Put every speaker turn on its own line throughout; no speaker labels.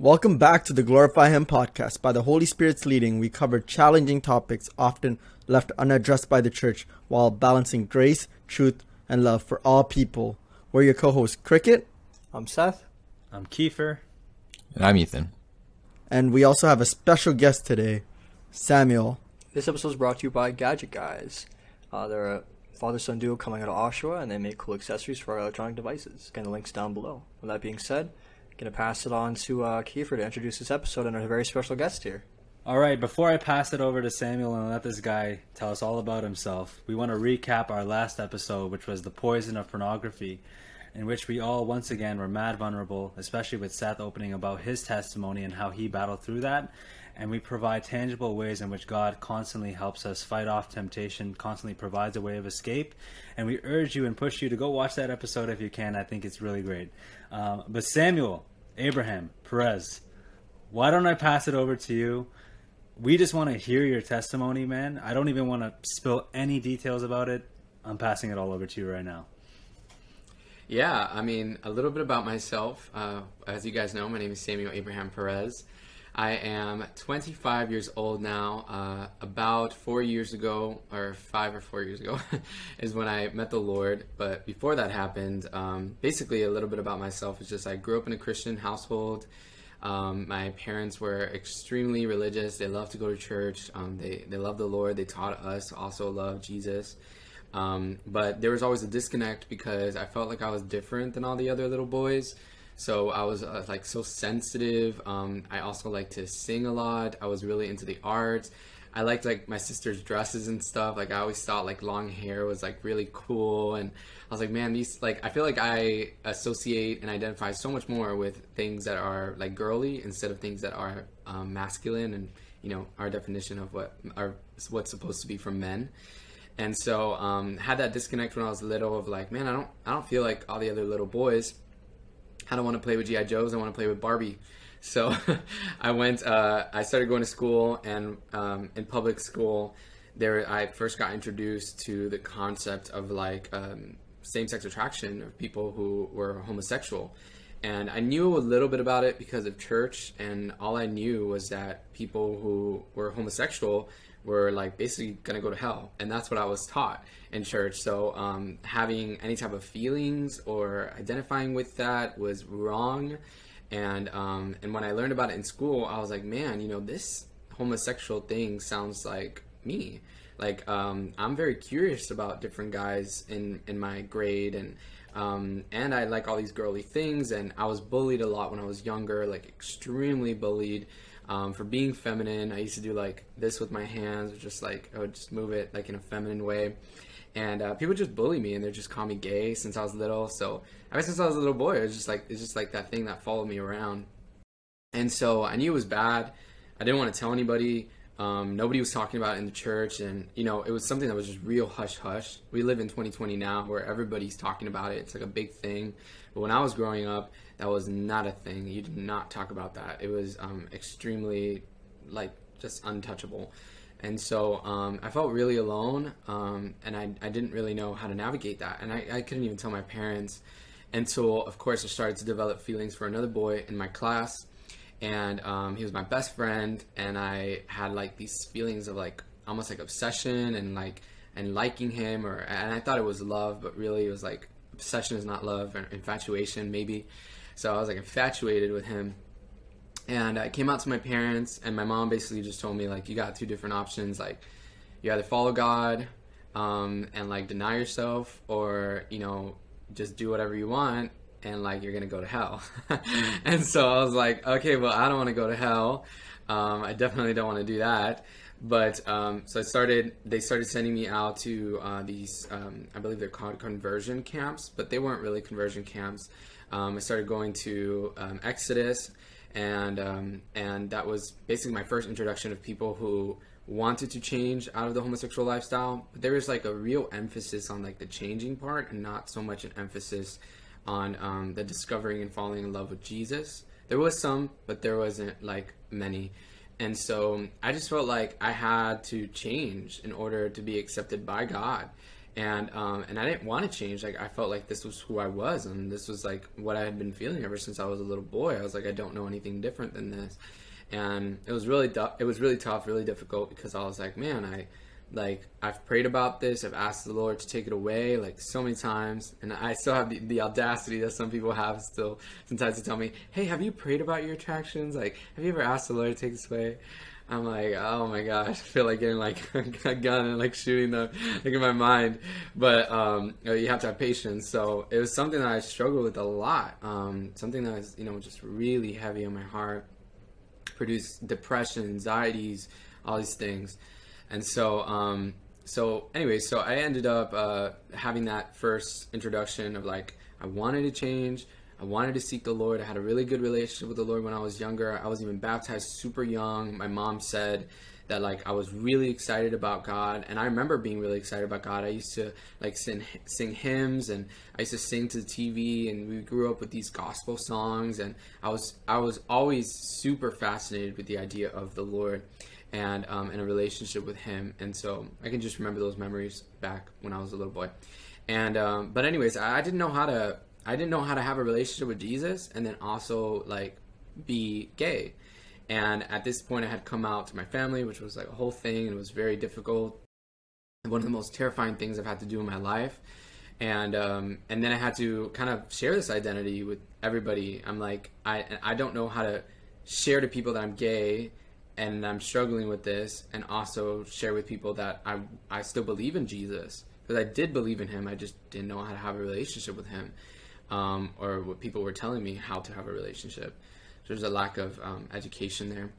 Welcome back to the Glorify Him podcast. By the Holy Spirit's leading, we cover challenging topics often left unaddressed by the church while balancing grace, truth, and love for all people. We're your co hosts, Cricket,
I'm Seth.
I'm Kiefer.
And I'm Ethan.
and we also have a special guest today, Samuel.
This episode is brought to you by Gadget Guys. Uh, they're a father son duo coming out of Oshawa, and they make cool accessories for our electronic devices. Again, the link's down below. With that being said, gonna pass it on to uh, Kiefer to introduce this episode and our very special guest here.
All right, before I pass it over to Samuel and let this guy tell us all about himself, we want to recap our last episode, which was the poison of pornography, in which we all once again were mad vulnerable, especially with Seth opening about his testimony and how he battled through that. And we provide tangible ways in which God constantly helps us fight off temptation, constantly provides a way of escape. And we urge you and push you to go watch that episode if you can. I think it's really great. Um, but Samuel, Abraham, Perez, why don't I pass it over to you? We just want to hear your testimony, man. I don't even want to spill any details about it. I'm passing it all over to you right now.
Yeah, I mean, a little bit about myself. Uh, as you guys know, my name is Samuel Abraham Perez. I am 25 years old now. Uh, about four years ago, or five or four years ago, is when I met the Lord. But before that happened, um, basically, a little bit about myself is just I grew up in a Christian household. Um, my parents were extremely religious. They loved to go to church. Um, they they loved the Lord. They taught us also love Jesus. Um, but there was always a disconnect because I felt like I was different than all the other little boys. So I was uh, like so sensitive. Um, I also like to sing a lot. I was really into the arts. I liked like my sister's dresses and stuff. Like I always thought like long hair was like really cool, and I was like, man, these like I feel like I associate and identify so much more with things that are like girly instead of things that are um, masculine, and you know our definition of what are what's supposed to be for men and so um, had that disconnect when I was little of like, man, I don't, I don't feel like all the other little boys. I don't want to play with GI Joes. I want to play with Barbie. So I went. Uh, I started going to school, and um, in public school, there I first got introduced to the concept of like um, same-sex attraction of people who were homosexual. And I knew a little bit about it because of church, and all I knew was that people who were homosexual were like basically gonna go to hell, and that's what I was taught in church. So um, having any type of feelings or identifying with that was wrong, and um, and when I learned about it in school, I was like, man, you know, this homosexual thing sounds like me. Like um, I'm very curious about different guys in in my grade and. Um, and I like all these girly things, and I was bullied a lot when I was younger, like extremely bullied um, for being feminine. I used to do like this with my hands, or just like I would just move it like in a feminine way. And uh, people just bully me and they just call me gay since I was little. So ever since I was a little boy, it was just like it's just like that thing that followed me around. And so I knew it was bad. I didn't want to tell anybody. Um, nobody was talking about it in the church, and you know it was something that was just real hush hush. We live in 2020 now, where everybody's talking about it. It's like a big thing. But when I was growing up, that was not a thing. You did not talk about that. It was um, extremely, like, just untouchable. And so um, I felt really alone, um, and I, I didn't really know how to navigate that. And I, I couldn't even tell my parents until, of course, I started to develop feelings for another boy in my class. And um, he was my best friend, and I had like these feelings of like almost like obsession and like and liking him, or and I thought it was love, but really it was like obsession is not love, or infatuation maybe. So I was like infatuated with him. And I came out to my parents, and my mom basically just told me, like, you got two different options. Like, you either follow God um, and, like, deny yourself, or, you know, just do whatever you want, and, like, you're going to go to hell. and so I was like, okay, well, I don't want to go to hell. Um, I definitely don't want to do that. But um, so I started. They started sending me out to uh, these. Um, I believe they're called conversion camps, but they weren't really conversion camps. Um, I started going to um, Exodus, and um, and that was basically my first introduction of people who wanted to change out of the homosexual lifestyle. But there was like a real emphasis on like the changing part, and not so much an emphasis on um, the discovering and falling in love with Jesus. There was some, but there wasn't like many. And so I just felt like I had to change in order to be accepted by God. And um, and I didn't want to change. Like I felt like this was who I was, and this was like what I had been feeling ever since I was a little boy. I was like, I don't know anything different than this, and it was really du- it was really tough, really difficult because I was like, man, I like I've prayed about this, I've asked the Lord to take it away like so many times, and I still have the, the audacity that some people have still sometimes to tell me, hey, have you prayed about your attractions? Like, have you ever asked the Lord to take this away? I'm like, oh my gosh, I feel like getting like a gun and like shooting them like in my mind. But um, you have to have patience. So it was something that I struggled with a lot. Um, something that was, you know, just really heavy on my heart. Produced depression, anxieties, all these things. And so, um, so anyway, so I ended up uh, having that first introduction of like, I wanted to change. I wanted to seek the Lord. I had a really good relationship with the Lord when I was younger. I was even baptized super young. My mom said that like I was really excited about God, and I remember being really excited about God. I used to like sing sing hymns, and I used to sing to the TV, and we grew up with these gospel songs, and I was I was always super fascinated with the idea of the Lord and um, in a relationship with Him, and so I can just remember those memories back when I was a little boy. And um, but anyways, I, I didn't know how to I didn't know how to have a relationship with Jesus and then also like be gay. And at this point, I had come out to my family, which was like a whole thing, and it was very difficult. One of the most terrifying things I've had to do in my life. And um, and then I had to kind of share this identity with everybody. I'm like, I I don't know how to share to people that I'm gay and I'm struggling with this, and also share with people that I I still believe in Jesus because I did believe in Him. I just didn't know how to have a relationship with Him um, or what people were telling me how to have a relationship. So there's a lack of um, education there.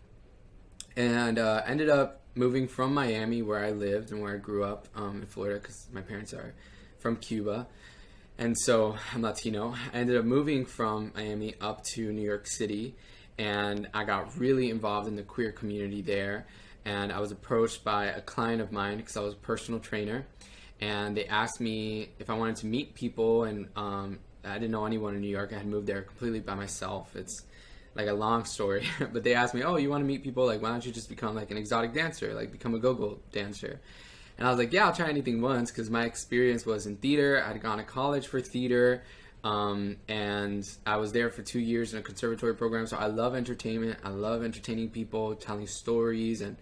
And uh, ended up moving from Miami, where I lived and where I grew up um, in Florida, because my parents are from Cuba. And so I'm Latino. I ended up moving from Miami up to New York City, and I got really involved in the queer community there. And I was approached by a client of mine because I was a personal trainer, and they asked me if I wanted to meet people and um, I didn't know anyone in New York. I had moved there completely by myself. It's like a long story, but they asked me, "Oh, you want to meet people? Like, why don't you just become like an exotic dancer? Like, become a go-go dancer?" And I was like, "Yeah, I'll try anything once," because my experience was in theater. I'd gone to college for theater, um, and I was there for two years in a conservatory program. So I love entertainment. I love entertaining people, telling stories, and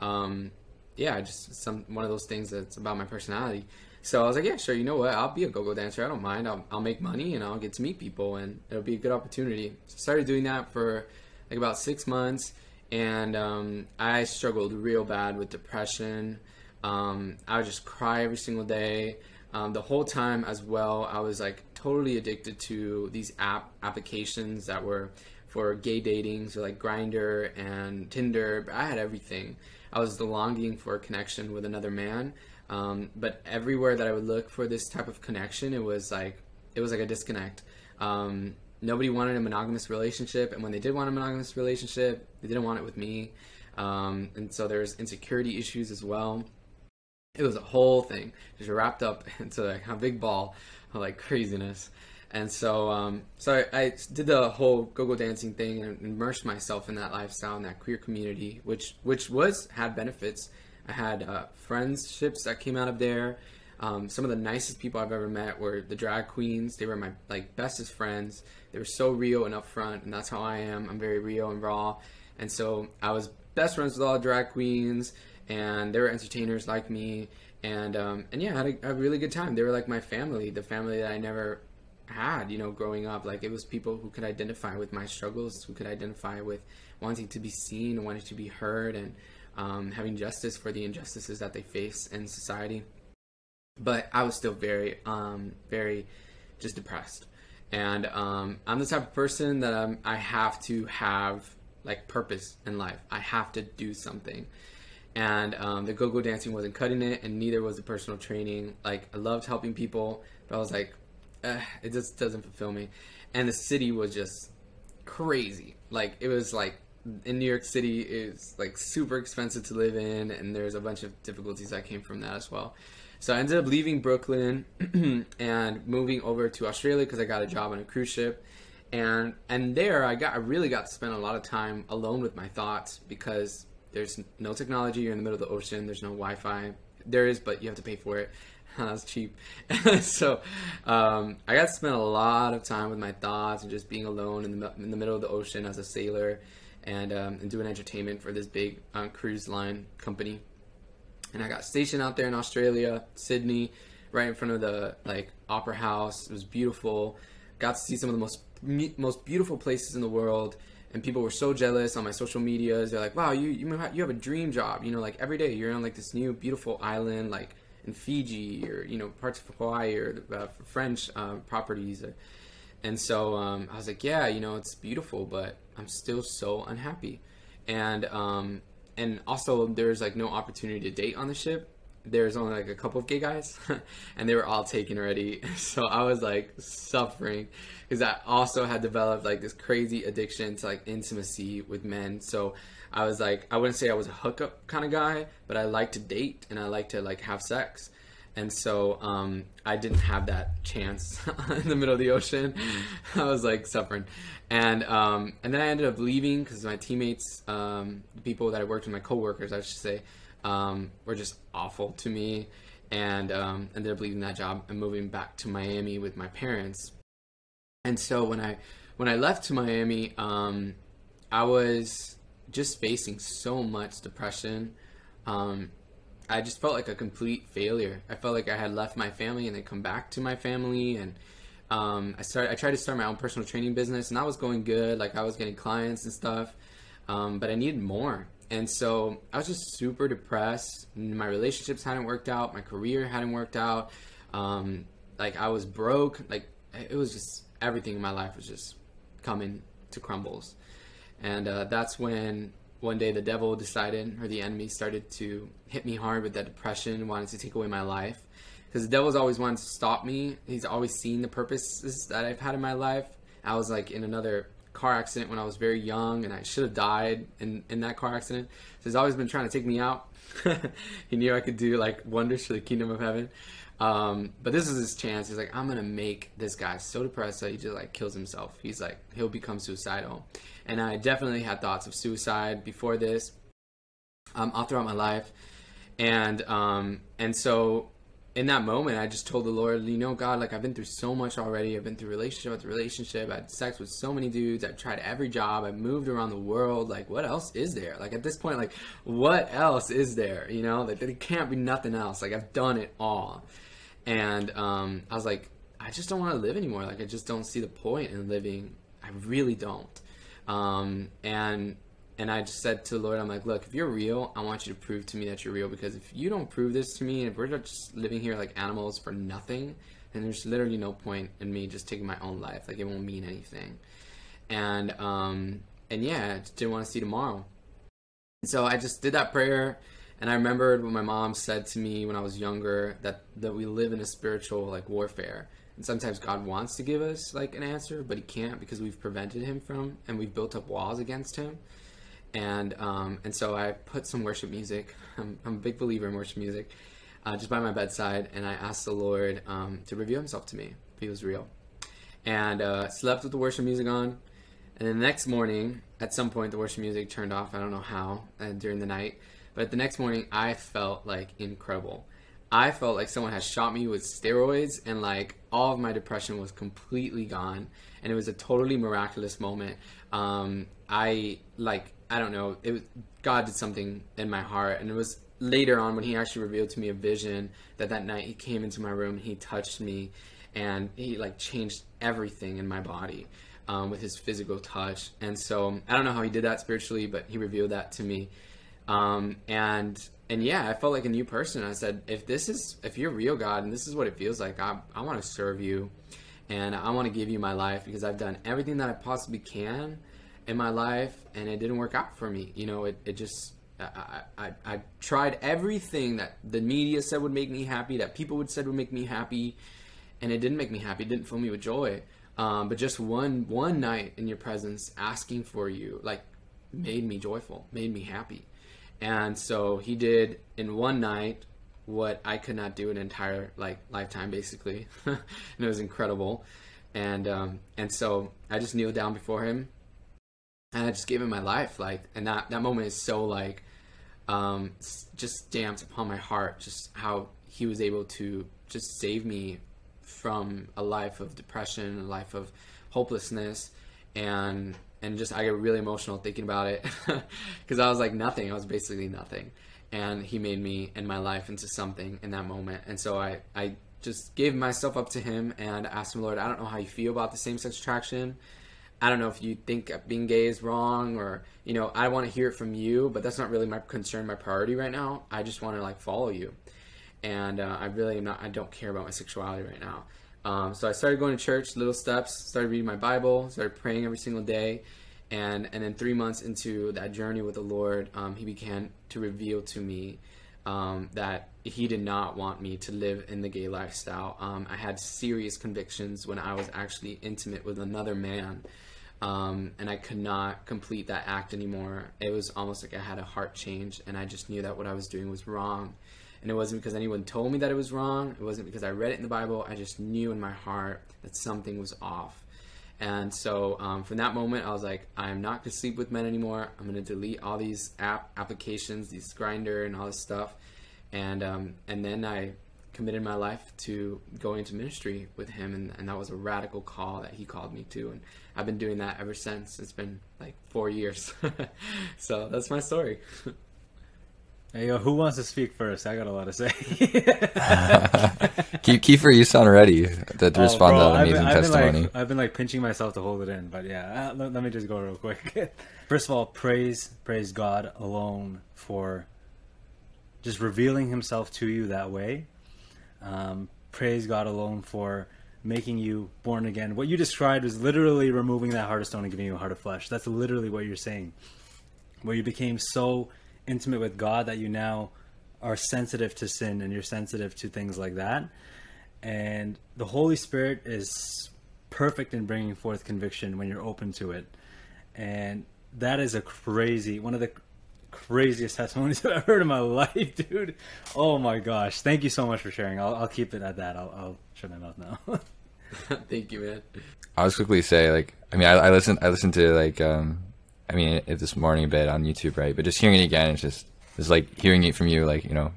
um, yeah, just some one of those things that's about my personality. So I was like, yeah, sure. You know what? I'll be a go-go dancer. I don't mind. I'll, I'll make money and I'll get to meet people and it'll be a good opportunity. So I started doing that for like about six months and um, I struggled real bad with depression. Um, I would just cry every single day. Um, the whole time as well, I was like totally addicted to these app applications that were for gay dating, so like Grindr and Tinder. I had everything. I was longing for a connection with another man. Um, but everywhere that I would look for this type of connection, it was like it was like a disconnect. Um, nobody wanted a monogamous relationship, and when they did want a monogamous relationship, they didn't want it with me. Um, and so there's insecurity issues as well. It was a whole thing, just wrapped up into like a big ball of like craziness. And so, um, so I, I, did the whole go-go dancing thing and immersed myself in that lifestyle and that queer community, which which was had benefits I had uh, friendships that came out of there. Um, some of the nicest people I've ever met were the drag queens. They were my like bestest friends. They were so real and upfront, and that's how I am. I'm very real and raw, and so I was best friends with all the drag queens, and they were entertainers like me, and um, and yeah, I had a, a really good time. They were like my family, the family that I never had, you know, growing up. Like it was people who could identify with my struggles, who could identify with wanting to be seen wanting to be heard, and um, having justice for the injustices that they face in society. But I was still very, um, very just depressed. And um, I'm the type of person that I'm, I have to have like purpose in life. I have to do something. And um, the go-go dancing wasn't cutting it, and neither was the personal training. Like I loved helping people, but I was like, it just doesn't fulfill me. And the city was just crazy. Like it was like in New York City is like super expensive to live in, and there's a bunch of difficulties that came from that as well. So I ended up leaving Brooklyn and moving over to Australia because I got a job on a cruise ship, and and there I got I really got to spend a lot of time alone with my thoughts because there's no technology. You're in the middle of the ocean. There's no Wi-Fi. There is, but you have to pay for it. That's cheap. so um, I got to spend a lot of time with my thoughts and just being alone in the, in the middle of the ocean as a sailor and, um, and doing entertainment for this big uh, cruise line company. And I got stationed out there in Australia, Sydney, right in front of the like opera house. It was beautiful. Got to see some of the most most beautiful places in the world and people were so jealous on my social medias. They're like, "Wow, you you you have a dream job. You know, like every day you're on like this new beautiful island, like in Fiji or you know parts of Hawaii or uh, French uh, properties." And so um, I was like, "Yeah, you know, it's beautiful, but I'm still so unhappy." And um, and also there's like no opportunity to date on the ship. There's only like a couple of gay guys and they were all taken already. So i was like suffering because i also had developed like this crazy addiction to like intimacy with men. So i was like i wouldn't say i was a hookup kind of guy but i like to date and i like to like have sex and so um, I didn't have that chance in the middle of the ocean. I was like suffering, and um, and then I ended up leaving because my teammates, um, the people that I worked with, my coworkers, I should say, um, were just awful to me, and um, ended up leaving that job and moving back to Miami with my parents. And so when I when I left to Miami, um, I was just facing so much depression. Um, I just felt like a complete failure. I felt like I had left my family and then come back to my family and um, I started I tried to start my own personal training business and that was going good. Like I was getting clients and stuff. Um, but I needed more. And so I was just super depressed. My relationships hadn't worked out. My career hadn't worked out. Um, like I was broke. Like it was just everything in my life was just coming to crumbles. And uh, that's when one day the devil decided, or the enemy started to hit me hard with that depression, wanted to take away my life. Because the devil's always wanted to stop me. He's always seen the purposes that I've had in my life. I was like in another car accident when I was very young, and I should have died in in that car accident. So he's always been trying to take me out. he knew I could do like wonders for the kingdom of heaven. Um, but this is his chance. He's like, I'm gonna make this guy so depressed that he just like kills himself. He's like, he'll become suicidal. And I definitely had thoughts of suicide before this, um, all throughout my life, and um, and so in that moment, I just told the Lord, you know, God, like I've been through so much already. I've been through relationship after relationship. I had sex with so many dudes. I've tried every job. I've moved around the world. Like, what else is there? Like at this point, like, what else is there? You know, like there can't be nothing else. Like I've done it all. And um, I was like, I just don't want to live anymore. Like I just don't see the point in living. I really don't. Um, and and I just said to the Lord, I'm like, look, if you're real, I want you to prove to me that you're real because if you don't prove this to me and if we're just living here like animals for nothing, then there's literally no point in me just taking my own life. Like it won't mean anything. And um and yeah, I just didn't want to see tomorrow. And so I just did that prayer and I remembered what my mom said to me when I was younger that that we live in a spiritual like warfare. And sometimes God wants to give us like an answer, but he can't because we've prevented him from and we've built up walls against him and um, and so I put some worship music. I'm, I'm a big believer in worship music, uh, just by my bedside, and I asked the Lord um, to reveal Himself to me if He was real, and uh, slept with the worship music on. And then the next morning, at some point, the worship music turned off. I don't know how uh, during the night, but the next morning, I felt like incredible. I felt like someone had shot me with steroids, and like all of my depression was completely gone, and it was a totally miraculous moment. Um, I like I don't know. It was God did something in my heart, and it was later on when He actually revealed to me a vision that that night He came into my room, and He touched me, and He like changed everything in my body um, with His physical touch. And so I don't know how He did that spiritually, but He revealed that to me. Um, and and yeah, I felt like a new person. I said, if this is if you're real God, and this is what it feels like, I I want to serve you, and I want to give you my life because I've done everything that I possibly can in my life and it didn't work out for me. You know, it, it just, I, I, I tried everything that the media said would make me happy, that people would said would make me happy, and it didn't make me happy. It didn't fill me with joy. Um, but just one one night in your presence, asking for you, like, made me joyful, made me happy. And so he did in one night what I could not do an entire like lifetime, basically, and it was incredible. And um, and so I just kneeled down before him and I just gave him my life. Like, and that that moment is so like, um, just stamped upon my heart. Just how he was able to just save me from a life of depression, a life of hopelessness, and and just I get really emotional thinking about it because I was like nothing. I was basically nothing, and he made me and my life into something in that moment. And so I I just gave myself up to him and asked him, Lord, I don't know how you feel about the same sex attraction. I don't know if you think being gay is wrong or, you know, I want to hear it from you, but that's not really my concern, my priority right now. I just want to like follow you. And uh, I really am not, I don't care about my sexuality right now. Um, so I started going to church, little steps, started reading my Bible, started praying every single day. And, and then three months into that journey with the Lord, um, he began to reveal to me um, that he did not want me to live in the gay lifestyle. Um, I had serious convictions when I was actually intimate with another man um, and I could not complete that act anymore. It was almost like I had a heart change, and I just knew that what I was doing was wrong. And it wasn't because anyone told me that it was wrong. It wasn't because I read it in the Bible. I just knew in my heart that something was off. And so um, from that moment, I was like, I'm not gonna sleep with men anymore. I'm gonna delete all these app applications, these Grindr and all this stuff. And um, and then I committed my life to going into ministry with him and, and that was a radical call that he called me to and i've been doing that ever since it's been like four years so that's my story
hey yo who wants to speak first i got a lot to say
kiefer you sound ready to, to
Oh,
respond
bro,
to that
I've been-
amazing
I've been,
testimony
like, I've been like pinching myself to hold it in, but yeah, uh, let, let me just go real quick. First of all, praise praise God alone for just revealing Himself to you that way. Um, praise God alone for making you born again. What you described was literally removing that heart of stone and giving you a heart of flesh. That's literally what you're saying. Where you became so intimate with God that you now are sensitive to sin and you're sensitive to things like that. And the Holy Spirit is perfect in bringing forth conviction when you're open to it. And that is a crazy, one of the craziest testimonies I've heard in my life, dude. Oh my gosh. Thank you so much for sharing. I'll, I'll keep it at that. I'll, I'll shut my mouth now.
thank you man
I'll just quickly say, like, I mean, I, I listened, I listened to like, um, I mean, it, this morning a bit on YouTube, right? But just hearing it again, it's just, it's like hearing it from you, like, you know,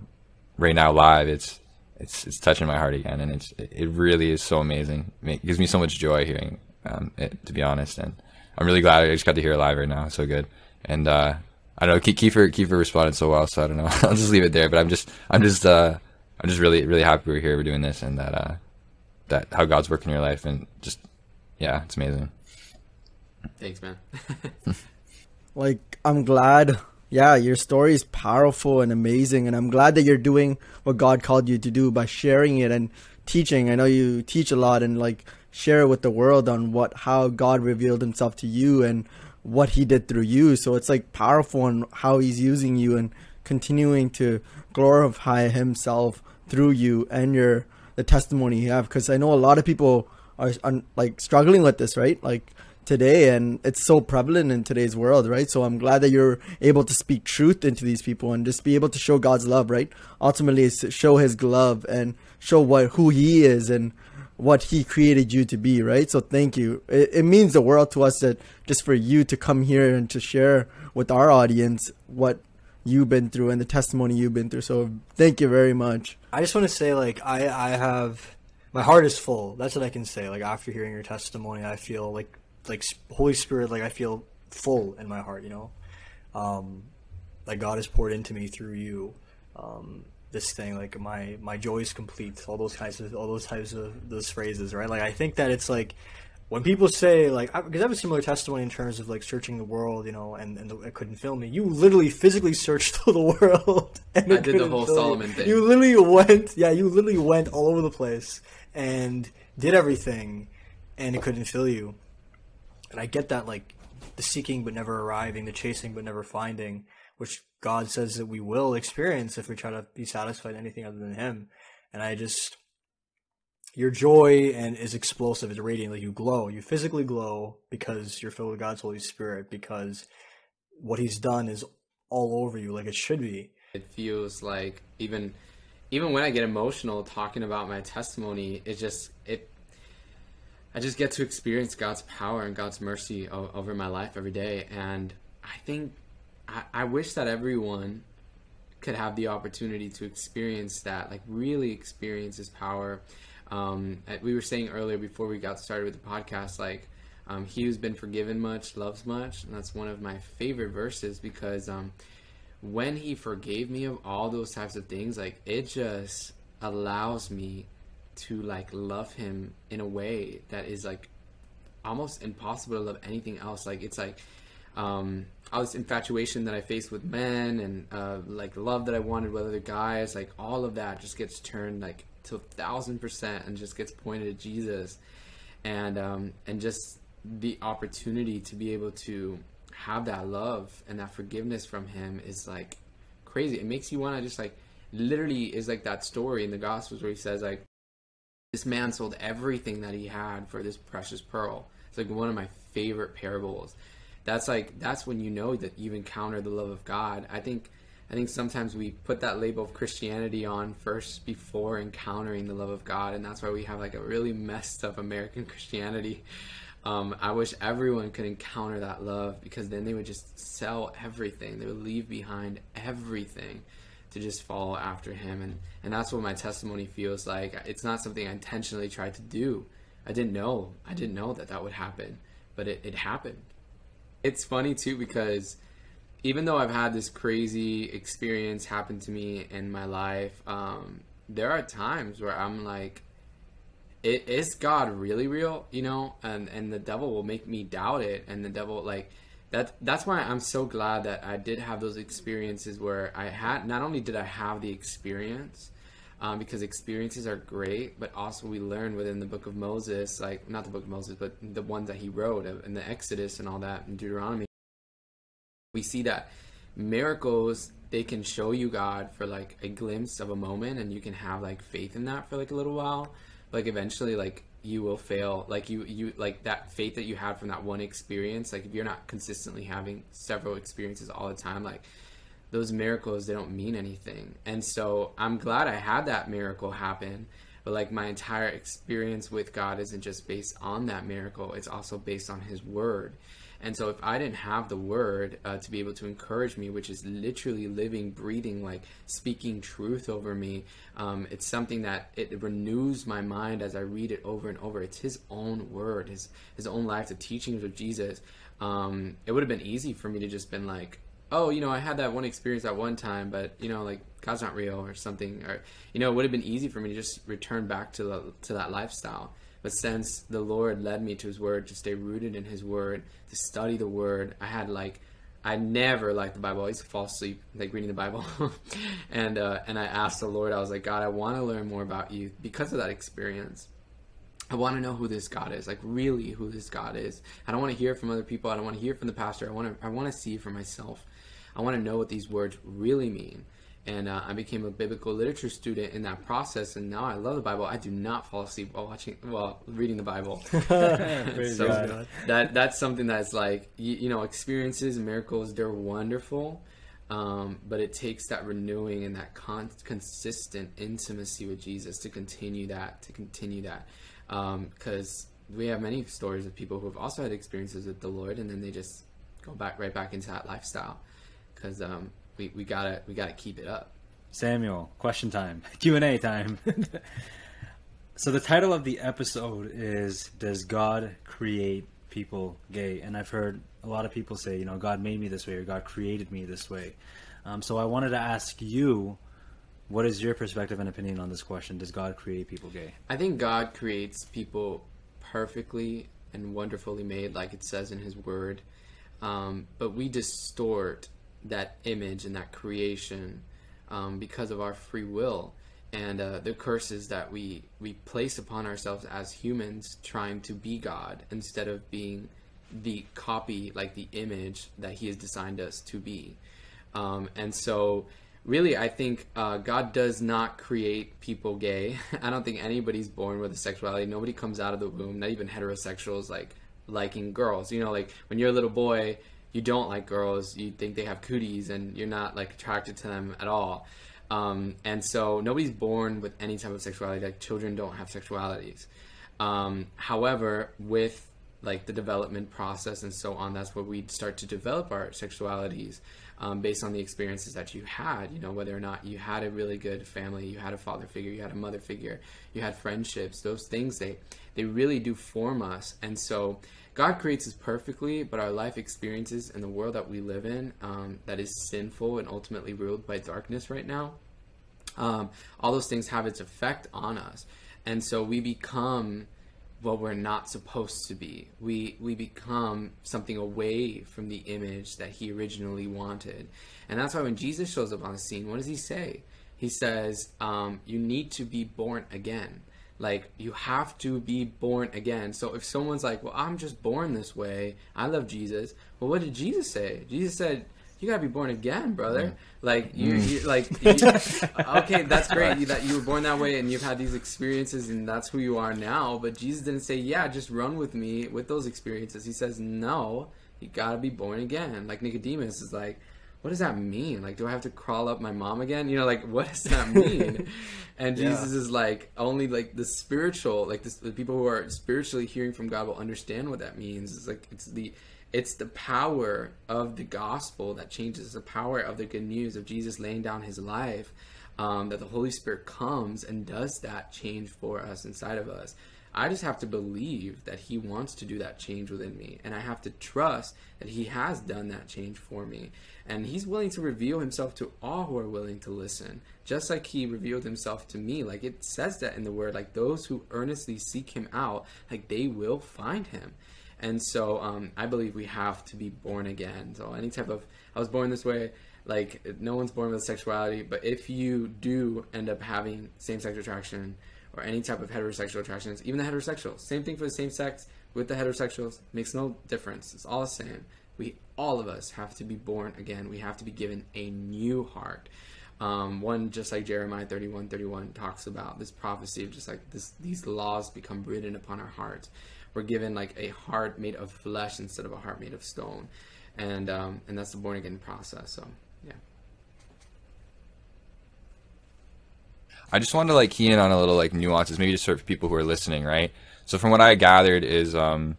right now live. It's, it's, it's touching my heart again, and it's, it really is so amazing. It gives me so much joy hearing um, it, to be honest, and I'm really glad I just got to hear it live right now. It's so good, and uh, I don't know, Kiefer, Kiefer responded so well, so I don't know. I'll just leave it there. But I'm just, I'm just, uh, I'm just really, really happy we're here, we're doing this, and that, uh, that how God's working in your life, and just, yeah, it's amazing.
thanks man
like i'm glad yeah your story is powerful and amazing and i'm glad that you're doing what god called you to do by sharing it and teaching. I know you teach a lot and like share it with the world on what how god revealed himself to you and what he did through you. So it's like powerful and how he's using you and continuing to glorify himself through you and your the testimony you have. Because i know a lot of people are, are like struggling with this right? Like today and it's so prevalent in today's world right? So i'm glad that you're able to speak truth into these people and just be able to show god's love right? Ultimately to show his love and show what who he is and what he created you to be right? So thank you. It, it means the world to us that just for you to come here and to share with our audience what you've been through and the testimony you've been through. So thank you very much.
I just want to say, like, I, I have, my heart is full. That's what I can say. Like, after hearing your testimony, I feel like, like, Holy Spirit, like, I feel full in my heart, you know? Um, like, God has poured into me through you. Um, this thing, like, my, my joy is complete. All those kinds of, all those types of, those phrases, right? Like, I think that it's like, when people say like because I have a similar testimony in terms of like searching the world you know and, and the, it couldn't fill me you literally physically searched through the world and
I did the whole
fill you.
Solomon thing.
you literally went yeah you literally went all over the place and did everything and it couldn't fill you and I get that like the seeking but never arriving the chasing but never finding which God says that we will experience if we try to be satisfied in anything other than him and I just your joy and is explosive, it's radiant, like you glow. You physically glow because you're filled with God's Holy Spirit, because what He's done is all over you, like it should be.
it feels like even even when I get emotional talking about my testimony, it just it I just get to experience God's power and God's mercy o- over my life every day, and I think I, I wish that everyone could have the opportunity to experience that, like really experience His power. Um, we were saying earlier before we got started with the podcast, like um, he who's been forgiven much loves much, and that's one of my favorite verses because um, when he forgave me of all those types of things, like it just allows me to like love him in a way that is like almost impossible to love anything else. Like it's like um, all this infatuation that I faced with men and uh, like love that I wanted with other guys, like all of that just gets turned like to a thousand percent and just gets pointed at Jesus, and um, and just the opportunity to be able to have that love and that forgiveness from Him is like crazy. It makes you want to just like literally is like that story in the Gospels where He says like this man sold everything that he had for this precious pearl. It's like one of my favorite parables. That's like that's when you know that you've encountered the love of God. I think I think sometimes we put that label of Christianity on first before encountering the love of God, and that's why we have like a really messed up American Christianity. Um, I wish everyone could encounter that love because then they would just sell everything. They would leave behind everything to just follow after him. And and that's what my testimony feels like. It's not something i intentionally tried to do. I didn't know. I didn't know that that would happen but it, it happened. It's funny too because even though i've had this crazy experience happen to me in my life um, there are times where i'm like is god really real? You know? And and the devil will make me doubt it. And the devil like that that's why I'm so glad that I did have those experiences where I had not only did I have the experience um, because experiences are great, but also we learn within the book of Moses, like not the book of Moses, but the ones that he wrote in the Exodus and all that in Deuteronomy. We see that miracles they can show you God for like a glimpse of a moment, and you can have like faith in that for like a little while. Like eventually, like you will fail. Like you you like that faith that you had from that one experience like if you're not consistently having several experiences all the time like those miracles they don't mean anything. And so i'm glad i had that miracle happen but like my entire experience with god isn't just based on that miracle. It's also based on his word and so if I didn't have the word uh, to be able to encourage me, which is literally living, breathing, like speaking truth over me, um, it's something that it renews my mind as I read it over and over. It's His own word, His His own life, the teachings of Jesus. Um, it would have been easy for me to just been like, oh, you know, I had that one experience at one time, but you know, like God's not real or something, or you know, it would have been easy for me to just return back to the to that lifestyle. But since the Lord led me to His Word, to stay rooted in His Word, to study the Word, I had like, I never liked the Bible. I used to fall asleep like reading the Bible, and uh, and I asked the Lord, I was like, God, I want to learn more about You because of that experience. I want to know who this God is, like really who this God is. I don't want to hear from other people. I don't want to hear from the pastor. I want to I want to see for myself. I want to know what these words really mean and uh, I became a biblical literature student in that process. And now I love the Bible. I do not fall asleep while watching, well, reading the Bible. so that that's something that's like you, you, know, experiences, miracles. They're wonderful, um, but it takes that renewing and that con- consistent intimacy with Jesus to continue that, to continue that, because um, we have many stories of people who have also had experiences with the Lord, and then they just go back right back into that lifestyle, because um, we, we gotta we gotta keep it up.
Samuel, question time, Q and A time. so the title of the episode is "Does God create people gay?" And I've heard a lot of people say, you know, God made me this way or God created me this way. Um, so I wanted to ask you, what is your perspective and opinion on this question? Does God create people gay?
I think God creates people perfectly and wonderfully made, like it says in His Word. Um, but we distort that image and that creation um, because of our free will and uh, the curses that we we place upon ourselves as humans trying to be God instead of being the copy like the image that he has designed us to be. Um, and so really i think uh, god does not create people gay. I don't think anybody's born with a sexuality. Nobody comes out of the womb not even heterosexuals like liking girls. You know like when you're a little boy you don't like girls, you think they have cooties, and you're not like attracted to them at all. Um, and so nobody's born with any type of sexuality. Like children don't have sexualities. Um, however, with like the development process and so on. That's where we start to develop our sexualities um, based on the experiences that you had. You know, whether or not you had a really good family, you had a father figure, you had a mother figure, you had friendships. Those things they they really do form us. And so God creates us perfectly, but our life experiences and the world that we live in um, that is sinful and ultimately ruled by darkness right now. Um, all those things have its effect on us, and so we become what we're not supposed to be. We we become something away from the image that he originally wanted, and that's why when Jesus shows up on the scene, what does he say? He says, um, "You need to be born again." Like you have to be born again. So if someone's like, "Well, I'm just born this way. I love Jesus." Well, what did Jesus say? Jesus said, you gotta be born again, brother. Mm. Like you, mm. you like you, okay, that's great you, that you were born that way and you've had these experiences and that's who you are now. But Jesus didn't say, yeah, just run with me with those experiences. He says, no, you gotta be born again. Like Nicodemus is like, what does that mean? Like, do I have to crawl up my mom again? You know, like, what does that mean? and yeah. Jesus is like, only like the spiritual, like this, the people who are spiritually hearing from God will understand what that means. It's like it's the it's the power of the gospel that changes the power of the good news of Jesus laying down his life um, that the Holy Spirit comes and does that change for us inside of us. I just have to believe that he wants to do that change within me. And I have to trust that he has done that change for me. And he's willing to reveal himself to all who are willing to listen, just like he revealed himself to me. Like it says that in the word, like those who earnestly seek him out, like they will find him. And so um, I believe we have to be born again. So any type of I was born this way, like no one's born with sexuality, but if you do end up having same-sex attraction or any type of heterosexual attractions, even the heterosexuals, same thing for the same sex with the heterosexuals, makes no difference. It's all the same. We all of us have to be born again. We have to be given a new heart. Um, one just like Jeremiah 31 31 talks about this prophecy of just like this these laws become written upon our hearts we're given like a heart made of flesh instead of a heart made of stone, and um, and that's the born again process. So yeah.
I just wanted to like key in on a little like nuances, maybe just sort of people who are listening, right? So from what I gathered is um,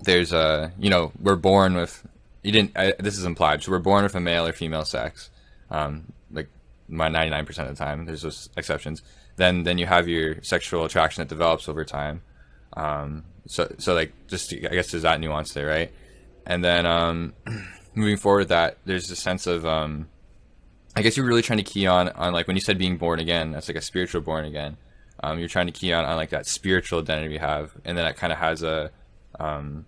there's a you know we're born with you didn't I, this is implied so we're born with a male or female sex, um, like my 99% of the time. There's those exceptions. Then then you have your sexual attraction that develops over time. Um, so so like just I guess there's that nuance there, right? And then um, moving forward, that there's a sense of um, I guess you're really trying to key on on like when you said being born again, that's like a spiritual born again. Um, you're trying to key on on like that spiritual identity we have, and then that kind of has a um,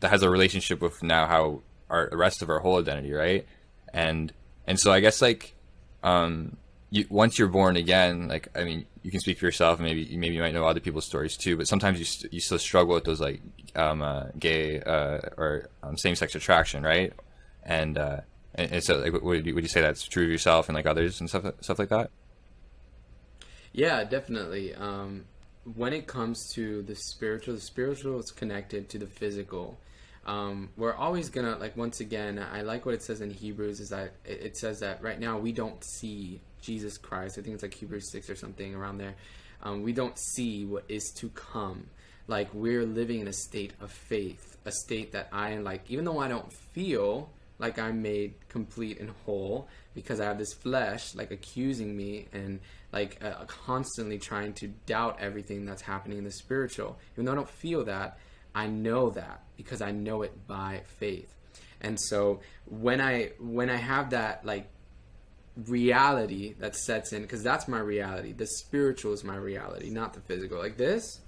that has a relationship with now how our the rest of our whole identity, right? And and so I guess like um, you once you're born again, like I mean, you can speak for yourself, maybe maybe you might know other people's stories too. But sometimes you st- you still struggle with those like um, uh, gay uh, or um, same sex attraction, right? And, uh, and, and so like, would you, would you say that's true of yourself and like others and stuff stuff like that?
Yeah, definitely. Um, when it comes to the spiritual, the spiritual is connected to the physical. Um, we're always gonna like once again. I like what it says in Hebrews is that it says that right now we don't see Jesus Christ. I think it's like Hebrews 6 or something around there. Um, we don't see what is to come. Like we're living in a state of faith, a state that I like, even though I don't feel like I'm made complete and whole because I have this flesh like accusing me and like uh, constantly trying to doubt everything that's happening in the spiritual. Even though I don't feel that, I know that because I know it by faith. And so when I when I have that like reality that sets in because that's my reality. The spiritual is my reality, not the physical. Like this,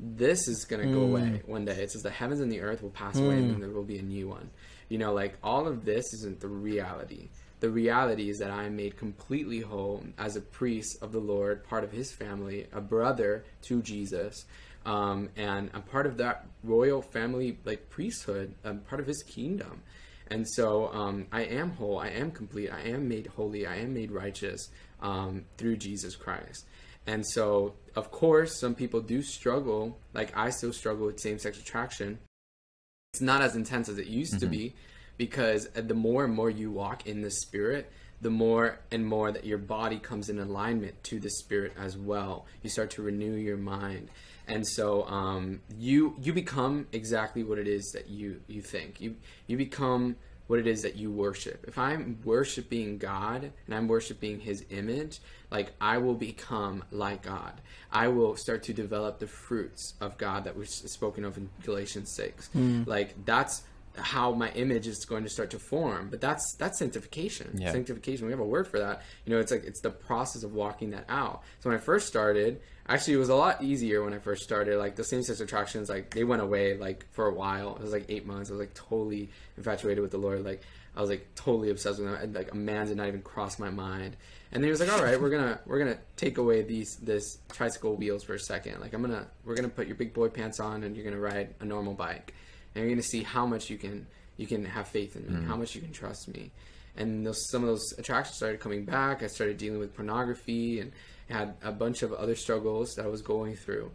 this is gonna mm. go away hmm. one day. It says the heavens and the earth will pass mm. away, and then hmm. there will be a new one. You know, like all of this isn't the reality. The reality is that I am made completely whole as a priest of the Lord, part of His family, a brother to Jesus, um, and I'm part of that royal family, like priesthood. I'm part of His kingdom. And so um, I am whole, I am complete, I am made holy, I am made righteous um, through Jesus Christ. And so, of course, some people do struggle, like I still struggle with same sex attraction. It's not as intense as it used mm-hmm. to be because the more and more you walk in the spirit, the more and more that your body comes in alignment to the spirit as well. You start to renew your mind, and so um, you you become exactly what it is that you you think. You you become what it is that you worship. If I'm worshiping God and I'm worshiping His image, like I will become like God. I will start to develop the fruits of God that was spoken of in Galatians six. Hmm. Like that's how my image is going to start to form. But that's that's sanctification.
Yeah.
Sanctification. We have a word for that. You know, it's like it's the process of walking that out. So when I first started, actually it was a lot easier when I first started. Like the same sex attractions, like they went away like for a while. It was like eight months. I was like totally infatuated with the Lord. Like I was like totally obsessed with him. And, like a man did not even cross my mind. And then he was like, "All right, we're gonna we're gonna take away these this tricycle wheels for a second. Like I'm gonna we're gonna put your big boy pants on and you're gonna ride a normal bike, and you're gonna see how much you can you can have faith in me, mm-hmm. how much you can trust me." And those, some of those attractions started coming back. I started dealing with pornography and had a bunch of other struggles that I was going through,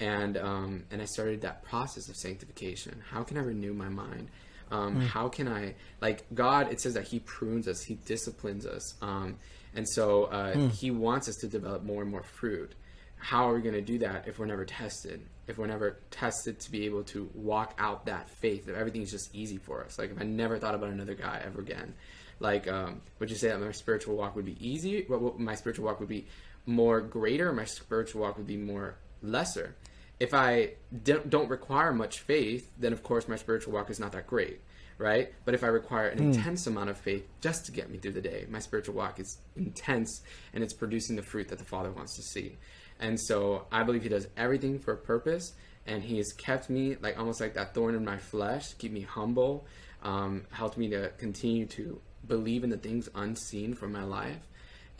and um, and I started that process of sanctification. How can I renew my mind? Um, How can I like God? It says that He prunes us, He disciplines us, um, and so uh, He wants us to develop more and more fruit. How are we going to do that if we're never tested? If we're never tested to be able to walk out that faith, if everything's just easy for us. Like if I never thought about another guy ever again, like um, would you say that my spiritual walk would be easy? What, what my spiritual walk would be more greater? My spiritual walk would be more lesser? if I don't don't require much faith, then of course my spiritual walk is not that great, right? But if I require an intense amount of faith just to get me through the day, my spiritual walk is intense and it's producing the fruit that the Father wants to see. And so I believe He does everything for a purpose, and He has kept me like almost like that thorn in my flesh, to keep me humble, um, helped me to continue to believe in the things unseen for my life,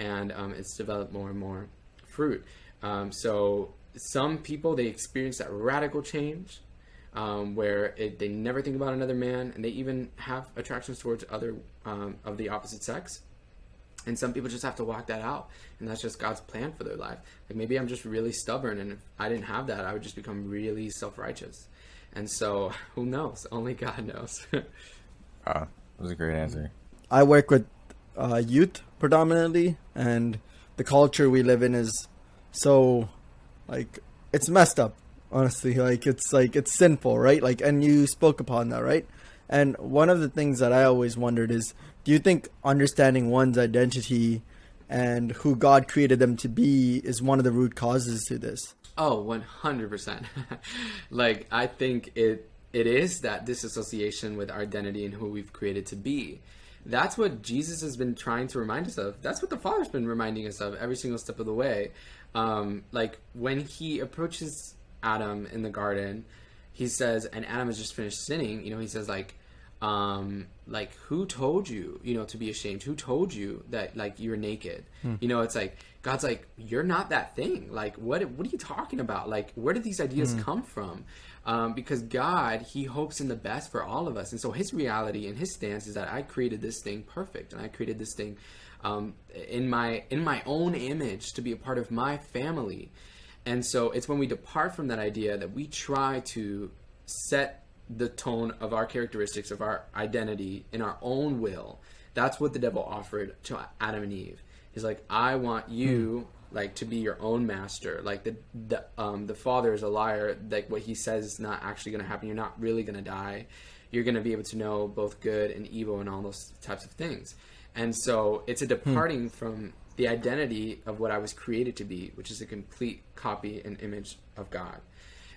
and um, it's developed more and more fruit. Um, so some people they experience that radical change um, where it, they never think about another man and they even have attractions towards other um, of the opposite sex. And some people just have to walk that out and that's just god's plan for their life. Like maybe i'm just really stubborn and if i didn't have that i would just become really self-righteous. And so who knows? Only god knows.
Wow, that was a great answer.
I work with uh, youth predominantly, and the culture we live in is so like it's messed up. Honestly, like it's like it's sinful, right? Like, and you spoke upon that, right? And one of the things that I always wondered is, do you think understanding one's identity and who God created them to be is one of the root causes to this?
Oh, 100%. like I think it it is that disassociation with our identity and who we've created to be. That's what Jesus has been trying to remind us of. That's what the Father's been reminding us of every single step of the way. Um, like when he approaches Adam in the garden, he says, and Adam has just finished sinning. You know, he says like, um, like who told you, you know, to be ashamed? Who told you that like you're naked? You know, it's like God's like, you're not that thing. Like, what what are you talking about? Like, where did these ideas come from? Um, because God, He hopes in the best for all of us, and so His reality and His stance is that I created this thing perfect, and I created this thing um, in my in my own image to be a part of my family. And so it's when we depart from that idea that we try to set the tone of our characteristics, of our identity in our own will. That's what the devil offered to Adam and Eve. He's like, I want you like to be your own master. Like the the um the father is a liar. Like what he says is not actually gonna happen. You're not really gonna die. You're gonna be able to know both good and evil and all those types of things. And so it's a departing from the identity of what I was created to be, which is a complete copy and image of God.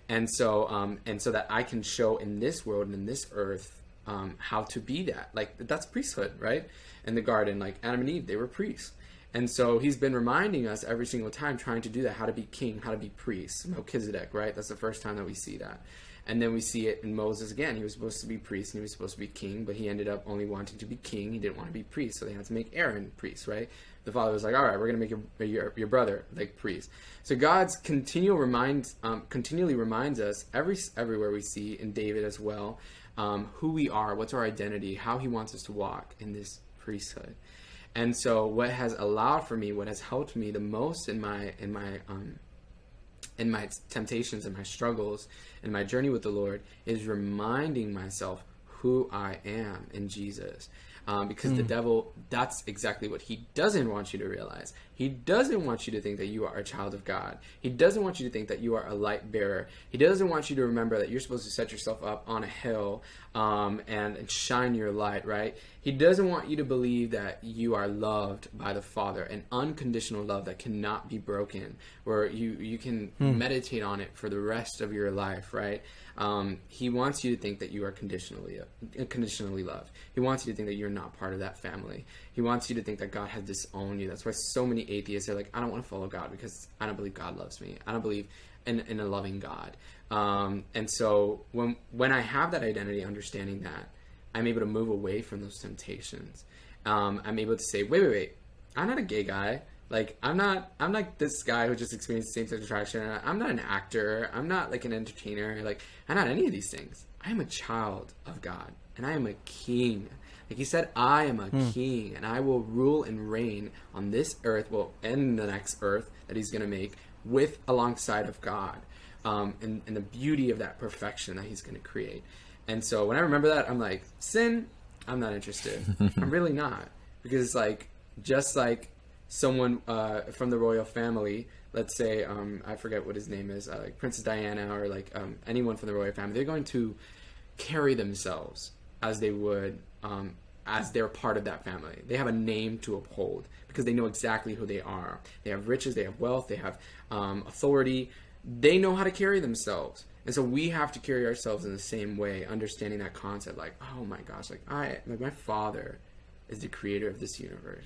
And so, um, and so that I can show in this world and in this earth um, how to be that. Like that's priesthood, right? In the garden, like Adam and Eve, they were priests. And so he's been reminding us every single time, trying to do that, how to be king, how to be priest. Melchizedek, right? That's the first time that we see that. And then we see it in Moses again. He was supposed to be priest and he was supposed to be king, but he ended up only wanting to be king. He didn't want to be priest, so they had to make Aaron priest, right? The father was like, "All right, we're going to make your, your your brother like priest." So God's continual reminds um, continually reminds us every everywhere we see in David as well um, who we are, what's our identity, how He wants us to walk in this priesthood. And so, what has allowed for me, what has helped me the most in my in my um, in my temptations and my struggles and my journey with the Lord is reminding myself who I am in Jesus. Um, because the devil that's exactly what he doesn't want you to realize. He doesn't want you to think that you are a child of god. He doesn't want you to think that you are a light bearer. He doesn't want you to remember that you're supposed to set yourself up on a hill um, and, and shine your light right? He doesn't want you to believe that you are loved by the father an unconditional love that cannot be broken where you you can meditate on it for the rest of your life right um, he wants you to think that you are conditionally uh, conditionally loved. He wants you to think that you're not part of that family. He wants you to think that God has disowned you. That's why so many atheists are like, I don't want to follow God because I don't believe God loves me. I don't believe in, in a loving God. Um, and so when when I have that identity, understanding that, I'm able to move away from those temptations. Um, I'm able to say, wait, wait, wait, I'm not a gay guy. Like I'm not I'm like this guy who just experienced same sex attraction. I'm not an actor. I'm not like an entertainer. Like I'm not any of these things. I am a child of God and I am a king. Like he said, I am a king and I will rule and reign on this earth, well, and the next earth that he's gonna make with alongside of God. Um, and, and the beauty of that perfection that he's gonna create. And so when I remember that, I'm like, sin, I'm not interested. I'm really not. Because it's like just like someone uh, from the royal family, let's say um, I forget what his name is, uh, like Princess Diana or like um, anyone from the royal family, they're going to carry themselves as they would um, as they're part of that family. They have a name to uphold because they know exactly who they are. They have riches, they have wealth, they have um, authority. They know how to carry themselves. And so we have to carry ourselves in the same way, understanding that concept like, oh my gosh, like I like my father is the creator of this universe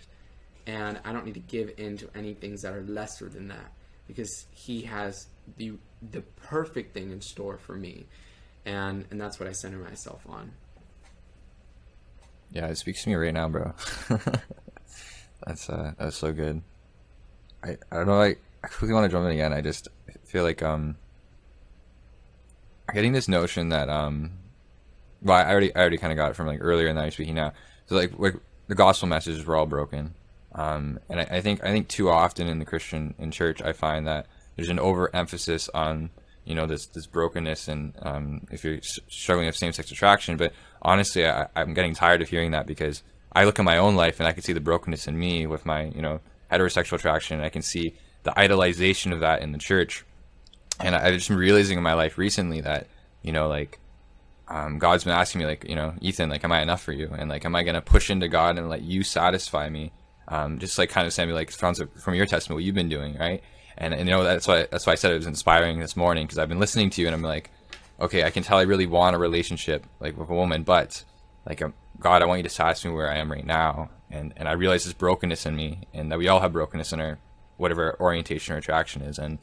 and I don't need to give in to any things that are lesser than that because he has the the perfect thing in store for me, and and that's what I center myself on.
Yeah, it speaks to me right now, bro. that's uh that's so good. I I don't know like I quickly want to jump in again. I just feel like um getting this notion that um well I already I already kind of got it from like earlier in that I'm speaking now. So like like the gospel messages were all broken. Um, and I, I think I think too often in the Christian in church I find that there's an overemphasis on you know this this brokenness and um, if you're struggling with same sex attraction. But honestly, I, I'm getting tired of hearing that because I look at my own life and I can see the brokenness in me with my you know heterosexual attraction. And I can see the idolization of that in the church. And I, I've just been realizing in my life recently that you know like um, God's been asking me like you know Ethan like am I enough for you and like am I gonna push into God and let you satisfy me um, just like kind of Samuel, like from from your testimony, what you've been doing, right? And, and you know that's why that's why I said it was inspiring this morning because I've been listening to you and I'm like, okay, I can tell I really want a relationship like with a woman, but like um, God, I want you to satisfy me where I am right now, and and I realize this brokenness in me, and that we all have brokenness in our whatever orientation or attraction is, and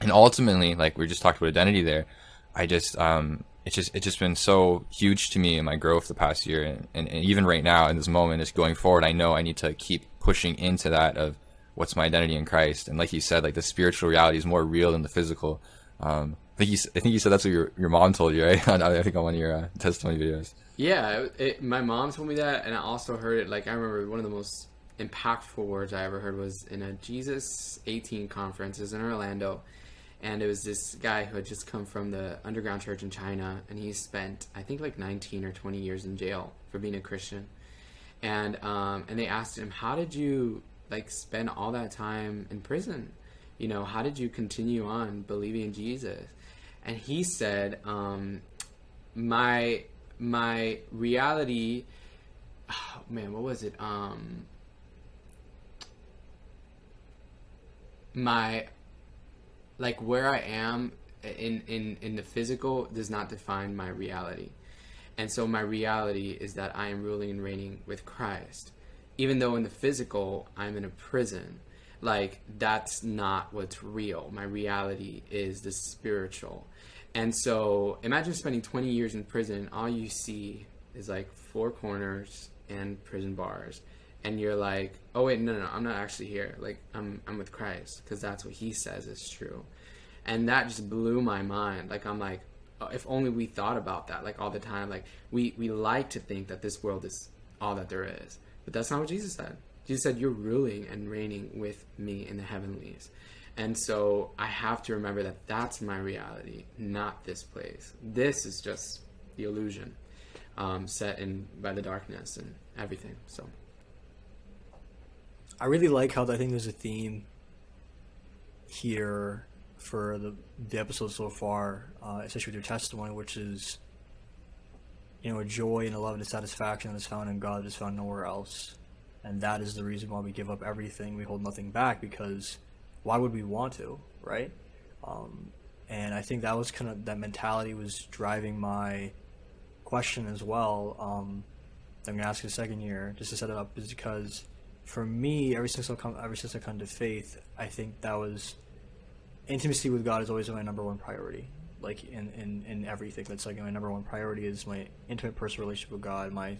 and ultimately, like we just talked about identity there, I just um it's just it's just been so huge to me in my growth the past year and, and, and even right now in this moment just going forward i know i need to keep pushing into that of what's my identity in christ and like you said like the spiritual reality is more real than the physical um i think you, I think you said that's what your, your mom told you right i think on one of your uh, testimony videos
Yeah, it, it, my mom told me that, and I also heard it. Like I remember one of the most impactful words I ever heard was in a Jesus 18 conference. In Orlando, and it was this guy who had just come from the underground church in China, and he spent I think like 19 or 20 years in jail for being a Christian. And um, and they asked him, "How did you like spend all that time in prison? You know, how did you continue on believing in Jesus?" And he said, um, "My my reality oh, man what was it um my like where i am in in in the physical does not define my reality. And so my reality is that i am ruling and reigning with christ. Even though in the physical i'm in a prison. Like that's not what's real. My reality is the spiritual. And so imagine spending 20 years in prison. All you see is like four corners and prison bars and you're like oh wait no no, no i'm not actually here. Like i'm i'm with christ because that's what he says is true. And that just blew my mind. Like i'm like oh, if only we thought about that like all the time. Like we we like to think that this world is all that there is but that's not what jesus said. Jesus said you're ruling and reigning with me in the heavenlies. And so i have to remember that that's my reality not this place. This is just the illusion um, set in by the darkness and everything. So
I really like how I think there's a theme here for the the episode so far, uh, especially with your testimony, which is you know a joy and a love and a satisfaction that is found in God that is found nowhere else, and that is the reason why we give up everything, we hold nothing back, because why would we want to, right? Um, and I think that was kind of that mentality was driving my question as well. Um, I'm gonna ask a second here, just to set it up, is because for me, ever since I come, ever since I come to faith, I think that was intimacy with God is always my number one priority. Like in, in, in everything, that's like my number one priority is my intimate personal relationship with God. My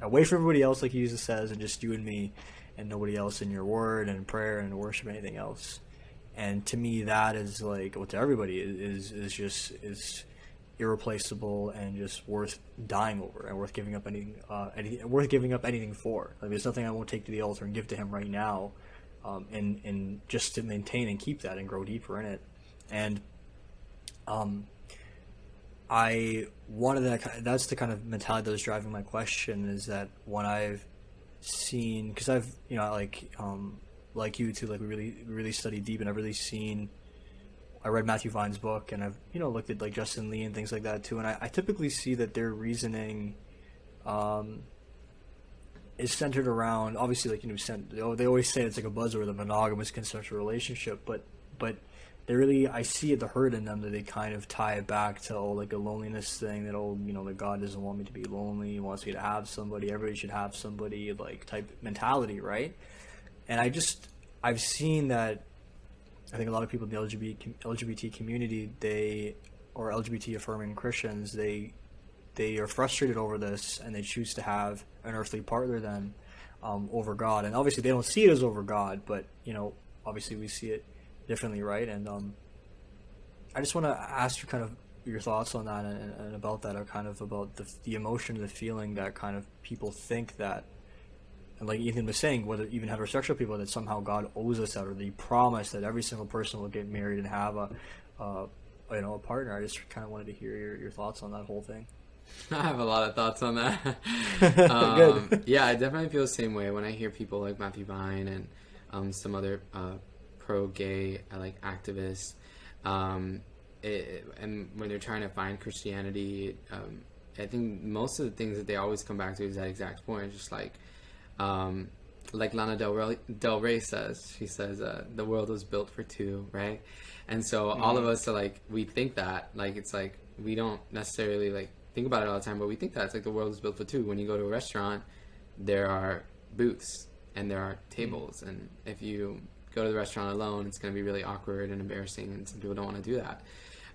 away from everybody else, like Jesus says, and just you and me, and nobody else in your word and prayer and worship, anything else. And to me, that is like, well, to everybody is is just is irreplaceable and just worth dying over and worth giving up anything, uh, any, worth giving up anything for. Like, there's nothing I won't take to the altar and give to Him right now um, and and just to maintain and keep that and grow deeper in it. And um, I wanted that. That's the kind of mentality that was driving my question. Is that when I've seen because I've you know like um, like you too like we really really studied deep and I've really seen. I read Matthew Vines' book and I've you know looked at like Justin Lee and things like that too, and I, I typically see that their reasoning um, is centered around obviously like you know they always say it's like a buzzword the monogamous consensual relationship but but they really I see the hurt in them that they kind of tie it back to oh like a loneliness thing that oh you know that God doesn't want me to be lonely he wants me to have somebody everybody should have somebody like type mentality right? And I just I've seen that I think a lot of people in the LGBT LGBT community they or LGBT affirming Christians they they are frustrated over this and they choose to have an earthly partner then um, over God. And obviously they don't see it as over God, but you know, obviously we see it differently, right? And um, I just want to ask you kind of your thoughts on that and, and about that, or kind of about the, the emotion, the feeling that kind of people think that, and like Ethan was saying, whether even heterosexual people that somehow God owes us that, or the promise that every single person will get married and have a, uh, you know, a partner. I just kind of wanted to hear your, your thoughts on that whole thing.
I have a lot of thoughts on that. um, yeah, I definitely feel the same way when I hear people like Matthew Vine and um, some other uh, pro-gay uh, like activists, um, it, and when they're trying to find Christianity, um, I think most of the things that they always come back to is that exact point. It's just like, um, like Lana Del Rey, Del Rey says, she says, uh, the world was built for two, right? And so mm-hmm. all of us are like, we think that, like, it's like we don't necessarily like think about it all the time, but we think that it's like the world is built for two. When you go to a restaurant, there are booths and there are tables, and if you go to the restaurant alone, it's going to be really awkward and embarrassing, and some people don't want to do that.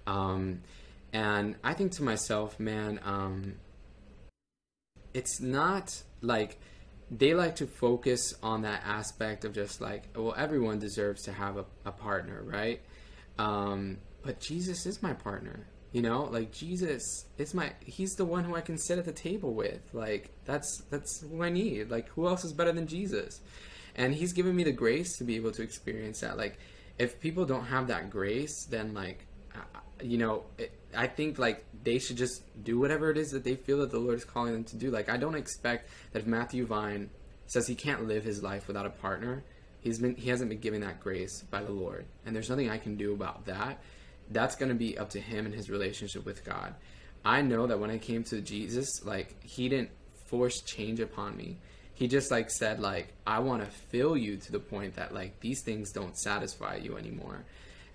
Um, and I think to myself, man, um, it's not like they like to focus on that aspect of just like, well, everyone deserves to have a, a partner, right? Um, but Jesus is my partner. You know, like Jesus is my he's the one who I can sit at the table with. Like that's that's who I need. Like who else is better than Jesus? And he's given me the grace to be able to experience that. Like if people don't have that grace, then like you know, it, I think like they should just do whatever it is that they feel that the Lord is calling them to do. Like I don't expect that if Matthew Vine says he can't live his life without a partner, he's been he hasn't been given that grace by the Lord. And there's nothing I can do about that that's going to be up to him and his relationship with God. I know that when I came to Jesus, like he didn't force change upon me. He just like said like I want to fill you to the point that like these things don't satisfy you anymore.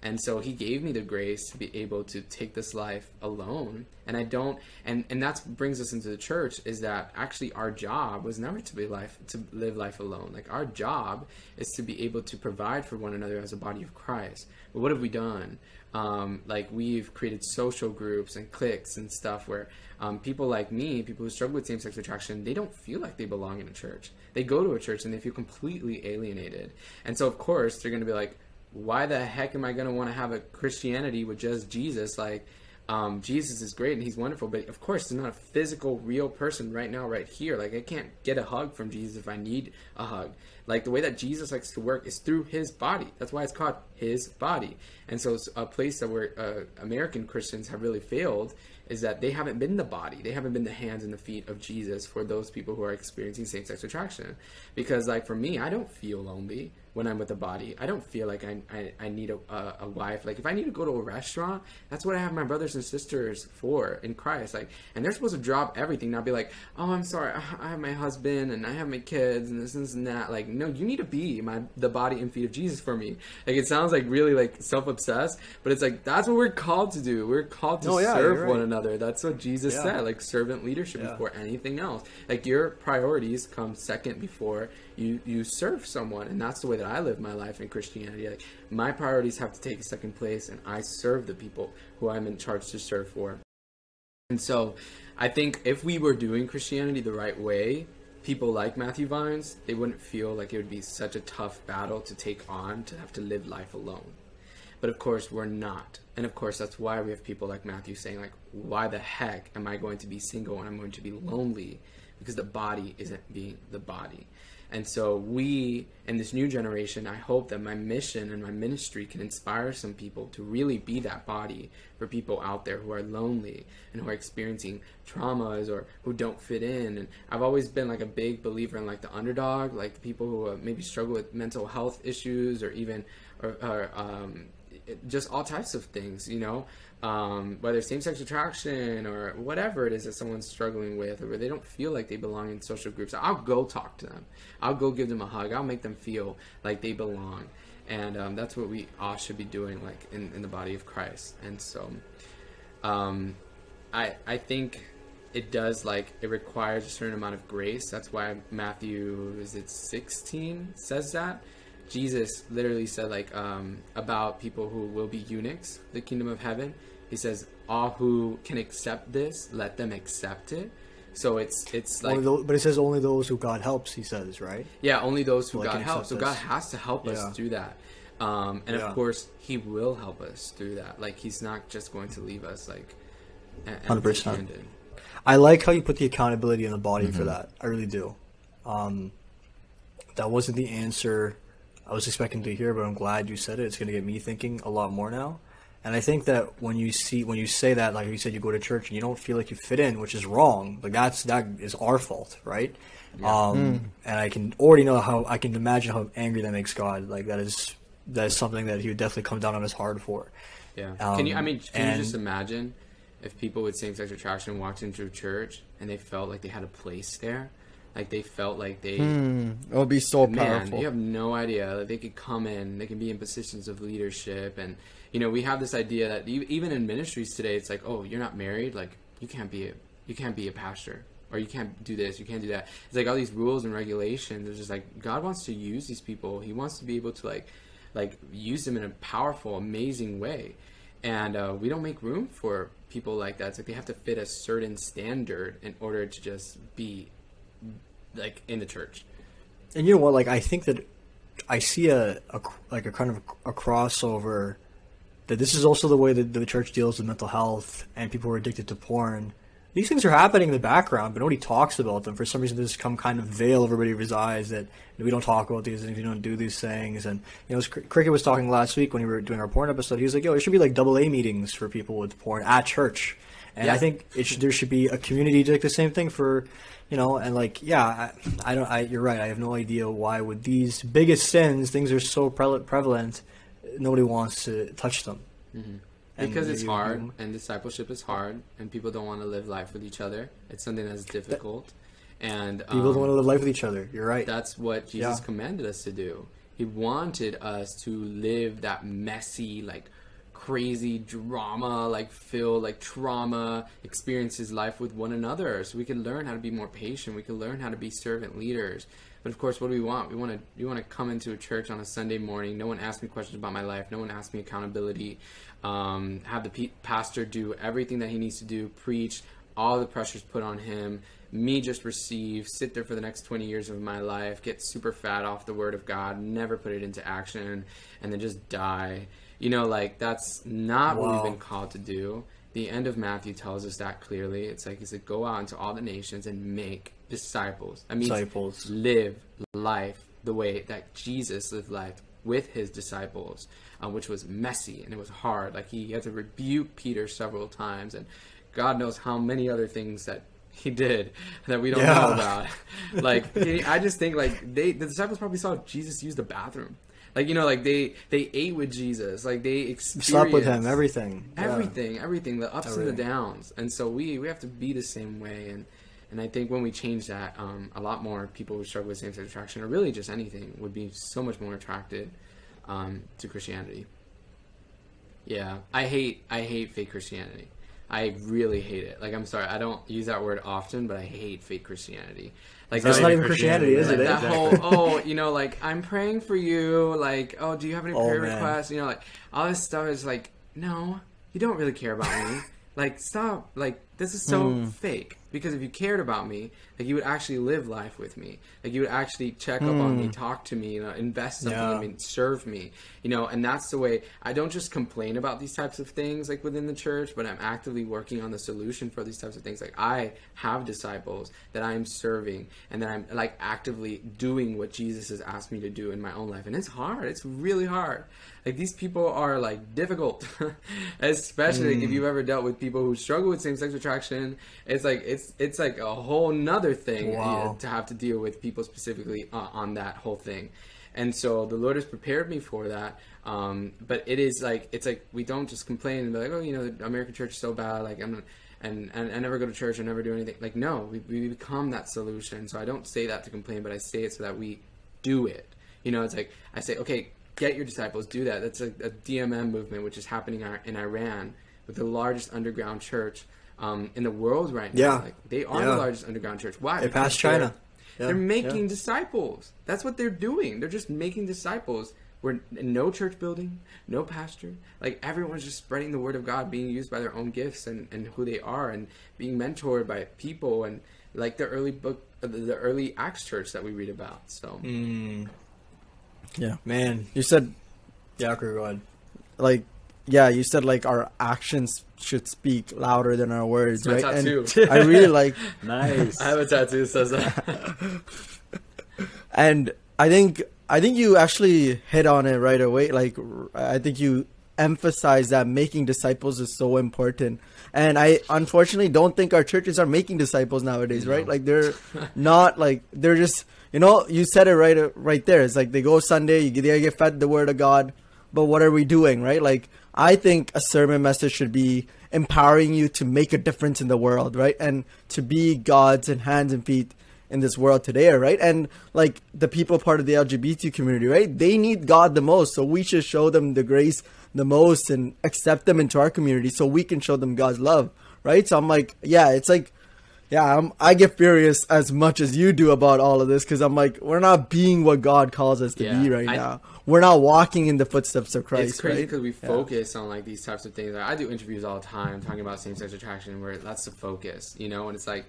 And so he gave me the grace to be able to take this life alone. And I don't and and that brings us into the church is that actually our job was never to be life to live life alone. Like our job is to be able to provide for one another as a body of Christ. But what have we done? Um, like we've created social groups and cliques and stuff where um, people like me, people who struggle with same-sex attraction, they don't feel like they belong in a church. They go to a church and they feel completely alienated. And so of course they're going to be like, why the heck am I going to want to have a Christianity with just Jesus? Like, um, Jesus is great and he's wonderful, but of course, he's not a physical, real person right now, right here. Like, I can't get a hug from Jesus if I need a hug. Like the way that Jesus likes to work is through his body. That's why it's called his body. And so it's a place that where uh, American Christians have really failed is that they haven't been the body. They haven't been the hands and the feet of Jesus for those people who are experiencing same sex attraction. Because, like, for me, I don't feel lonely when I'm with a body. I don't feel like I, I, I need a, a, a, wife. Like, if I need to go to a restaurant, that's what I have my brothers and sisters for in Christ. Like, and they're supposed to drop everything, not be like, oh, I'm sorry, I have my husband and I have my kids and this, this and that. Like, no, you need to be my the body and feet of Jesus for me. Like, it sounds like really like self obsessed, but it's like that's what we're called to do. We're called to
No, yeah,
serve
you're
one another. That's what Jesus
Yeah.
said. Like servant leadership
Yeah.
before anything else. Like your priorities come second before you you serve someone, and that's the way that I live my life in Christianity. Like my priorities have to take a second place, and I serve the people who I'm in charge to serve for. And so, I think if we were doing Christianity the right way, people like Matthew Vines, they wouldn't feel like it would be such a tough battle to take on to have to live life alone. But of course, we're not. And of course, that's why we have people like Matthew saying, like, why the heck am I going to be single and I'm going to be lonely? Because the body isn't being the body. And so, we in this new generation, I hope that my mission and my ministry can inspire some people to really be that body for people out there who are lonely and who are experiencing traumas or who don't fit in. And I've always been like a big believer in like the underdog, like the people who uh, maybe struggle with mental health issues or even or, or um, just all types of things, you know, um, whether same-sex attraction or whatever it is that someone's struggling with, or where they don't feel like they belong in social groups. I'll go talk to them. I'll go give them a hug. I'll make them feel like they belong, and um, that's what we all should be doing, like in, in the body of Christ. And so, um, I I think it does like it requires a certain amount of grace. That's why Matthew is it sixteen says that. Jesus literally said like um, about people who will be eunuchs, the kingdom of heaven. He says, "All who can accept this, let them accept it." So it's it's like
Only tho- but it says only those who God helps. He says, right?
yeah, only those who
Like,
God helps. So
accept
God has to help
Yeah.
us do that. Um, and
Yeah.
of course, He will help us through that. Like He's not just going to leave us like e-
100%. I like how you put the accountability in the body
Mm-hmm.
for that. I really do. Um, that wasn't the answer I was expecting to hear, but I'm glad you said it. It's going to get me thinking a lot more now. And I think that when you see when you say that, like you said, you go to church and you don't feel like you fit in, which is wrong. Like that's that is our fault, right? Um, And I can already know how I can imagine how angry that makes God. Like that is that is something that He would definitely come down on us hard for.
Yeah.
Um,
can you? I mean, can you just imagine if people with same-sex attraction walked into a church and they felt like they had a place there, like they felt like they.
Hmm, it would be so
Man,
powerful.
you have no idea. Like, they could come in, they can be in positions of leadership, and you know, we have this idea that even in ministries today, it's like, oh, you're not married, like you can't be a you can't be a pastor, or you can't do this, you can't do that. It's like all these rules and regulations. It's just like God wants to use these people. He wants to be able to like like use them in a powerful, amazing way, and uh, we don't make room for people like that. It's like they have to fit a certain standard in order to just be like in the church.
And you know what? Like I think that I see a, a like a kind of a crossover that this is also the way that the church deals with mental health and people who are addicted to porn. These things are happening in the background, but nobody talks about them. For some reason, there's come kind of veil over everybody's eyes that we don't talk about these things, we don't do these things. And you know, Cricket was talking last week when we were doing our porn episode. He was like, "Yo, there should be like double A meetings for people with porn at church." And
Yeah.
I think it should, there should be a community like the same thing for, you know, and like yeah, I, I don't. I, you're right. I have no idea why with these biggest sins, things are so pre- prevalent, nobody wants to touch them. And
because it's
you-
hard
you-
and discipleship is hard and people don't want to live life with each other it's something that's difficult and
People
um,
don't want to live life with each other. You're right.
that's what jesus
Yeah.
commanded us to do he wanted us to live that messy like crazy drama like filled like trauma experiences life with one another so we can learn how to be more patient we can learn how to be servant leaders but of course what do we want? We want to we want to come into a church on a sunday morning. No one asks me questions about my life. No one asks me accountability. Um, have the pe- pastor do everything that he needs to do preach all the pressure's put on him. Me just receive sit there for the next 20 years of my life get super fat off the word of god never put it into action and then just die. You know like that's not what we've been called to do the end of matthew tells us that clearly it's like he said go out into all the nations and make disciples that means
Disciples.
live life the way that jesus lived life with his disciples uh, which was messy and it was hard like he had to rebuke peter several times and God knows how many other things that he did that we don't
Yeah.
know about. like I just think like they the disciples probably saw Jesus use the bathroom. Like you know, like they they ate with Jesus, like they experienced
Slept with him, everything. Yeah.
everything, everything, the ups and the downs. And so we we have to be the same way. And and I think when we change that, um, a lot more people who struggle with same sex attraction, or really just anything, would be so much more attracted um, to Christianity. Yeah, I hate I hate fake Christianity. I really hate it. Like I'm sorry, I don't use that word often, but I hate fake Christianity. Like
That's
that-
not even Christianity, is
like
it?
that
eh?
whole oh you know like i'm praying for you like oh do you have any
Oh,
prayer
man.
requests you know like all this stuff is like no you don't really care about me like stop like this is so
Hmm.
fake because if you cared about me like you would actually live life with me. Like you would actually check up on me talk to me you know invest something
Hmm. Yeah.
in me serve me you know? And that's the way i don't just complain about these types of things like within the church but i'm actively working on the solution for these types of things. Like i have disciples that i'm serving and that i'm like actively doing what jesus has asked me to do in my own life. And it's hard. It's really hard. Like these people are like difficult. Especially like, if you've ever dealt with people who struggle with same-sex attraction it's like it's it's like a whole nother thing
Wow.
uh, to have to deal with people specifically uh, on that whole thing. And so the lord has prepared me for that um, but it is like it's like we don't just complain and be like oh you know the american church is so bad like i'm and, and I never go to church I never do anything. Like no we, we become that solution. So I don't say that to complain but I say it so that we do it. You know it's like I say okay get your disciples do that. That's a, a DMM movement which is happening in- in Iran with the largest underground church um, in the world right now
Yeah.
like they are
Yeah.
the largest underground church why
They
Because
passed China.
they're-
Yeah,
they're making
yeah.
disciples. That's what they're doing. They're just making disciples. We're no church building, no pastor. Like everyone's just spreading the word of God, being used by their own gifts and, and who they are, and being mentored by people and like the early book, uh, the the early Acts church that we read about. So
Mm,
Yeah.
man.
You said
Yeah, okay, go ahead.
like yeah, you said like our actions should speak louder than our words,
It's my
right? And. I really like
Nice.
I have a tattoo that says that.
and I think I think you actually hit on it right away. Like I think you emphasize that making disciples is so important. And I unfortunately don't think our churches are making disciples nowadays, right? Like they're not like they're just you know you said it right uh, right there. It's like they go Sunday, you they get fed the word of God, but what are we doing, right? Like I think a sermon message should be empowering you to make a difference in the world, right? And to be God's and hands and feet in this world today, right? And like the people part of the LGBT community, right? They need God the most, so we should show them the grace the most and accept them into our community so we can show them God's love, right? So I'm like, yeah, it's like, yeah, I'm, I get furious as much as you do about all of this because I'm like, we're not being what God calls us to
Yeah,
be right
I-
now. We're not walking in the footsteps of Christ,
it's crazy
right?
because we
Yeah.
focus on like these types of things. Like, I do interviews all the time talking about same-sex attraction, where that's the focus, you know. And it's like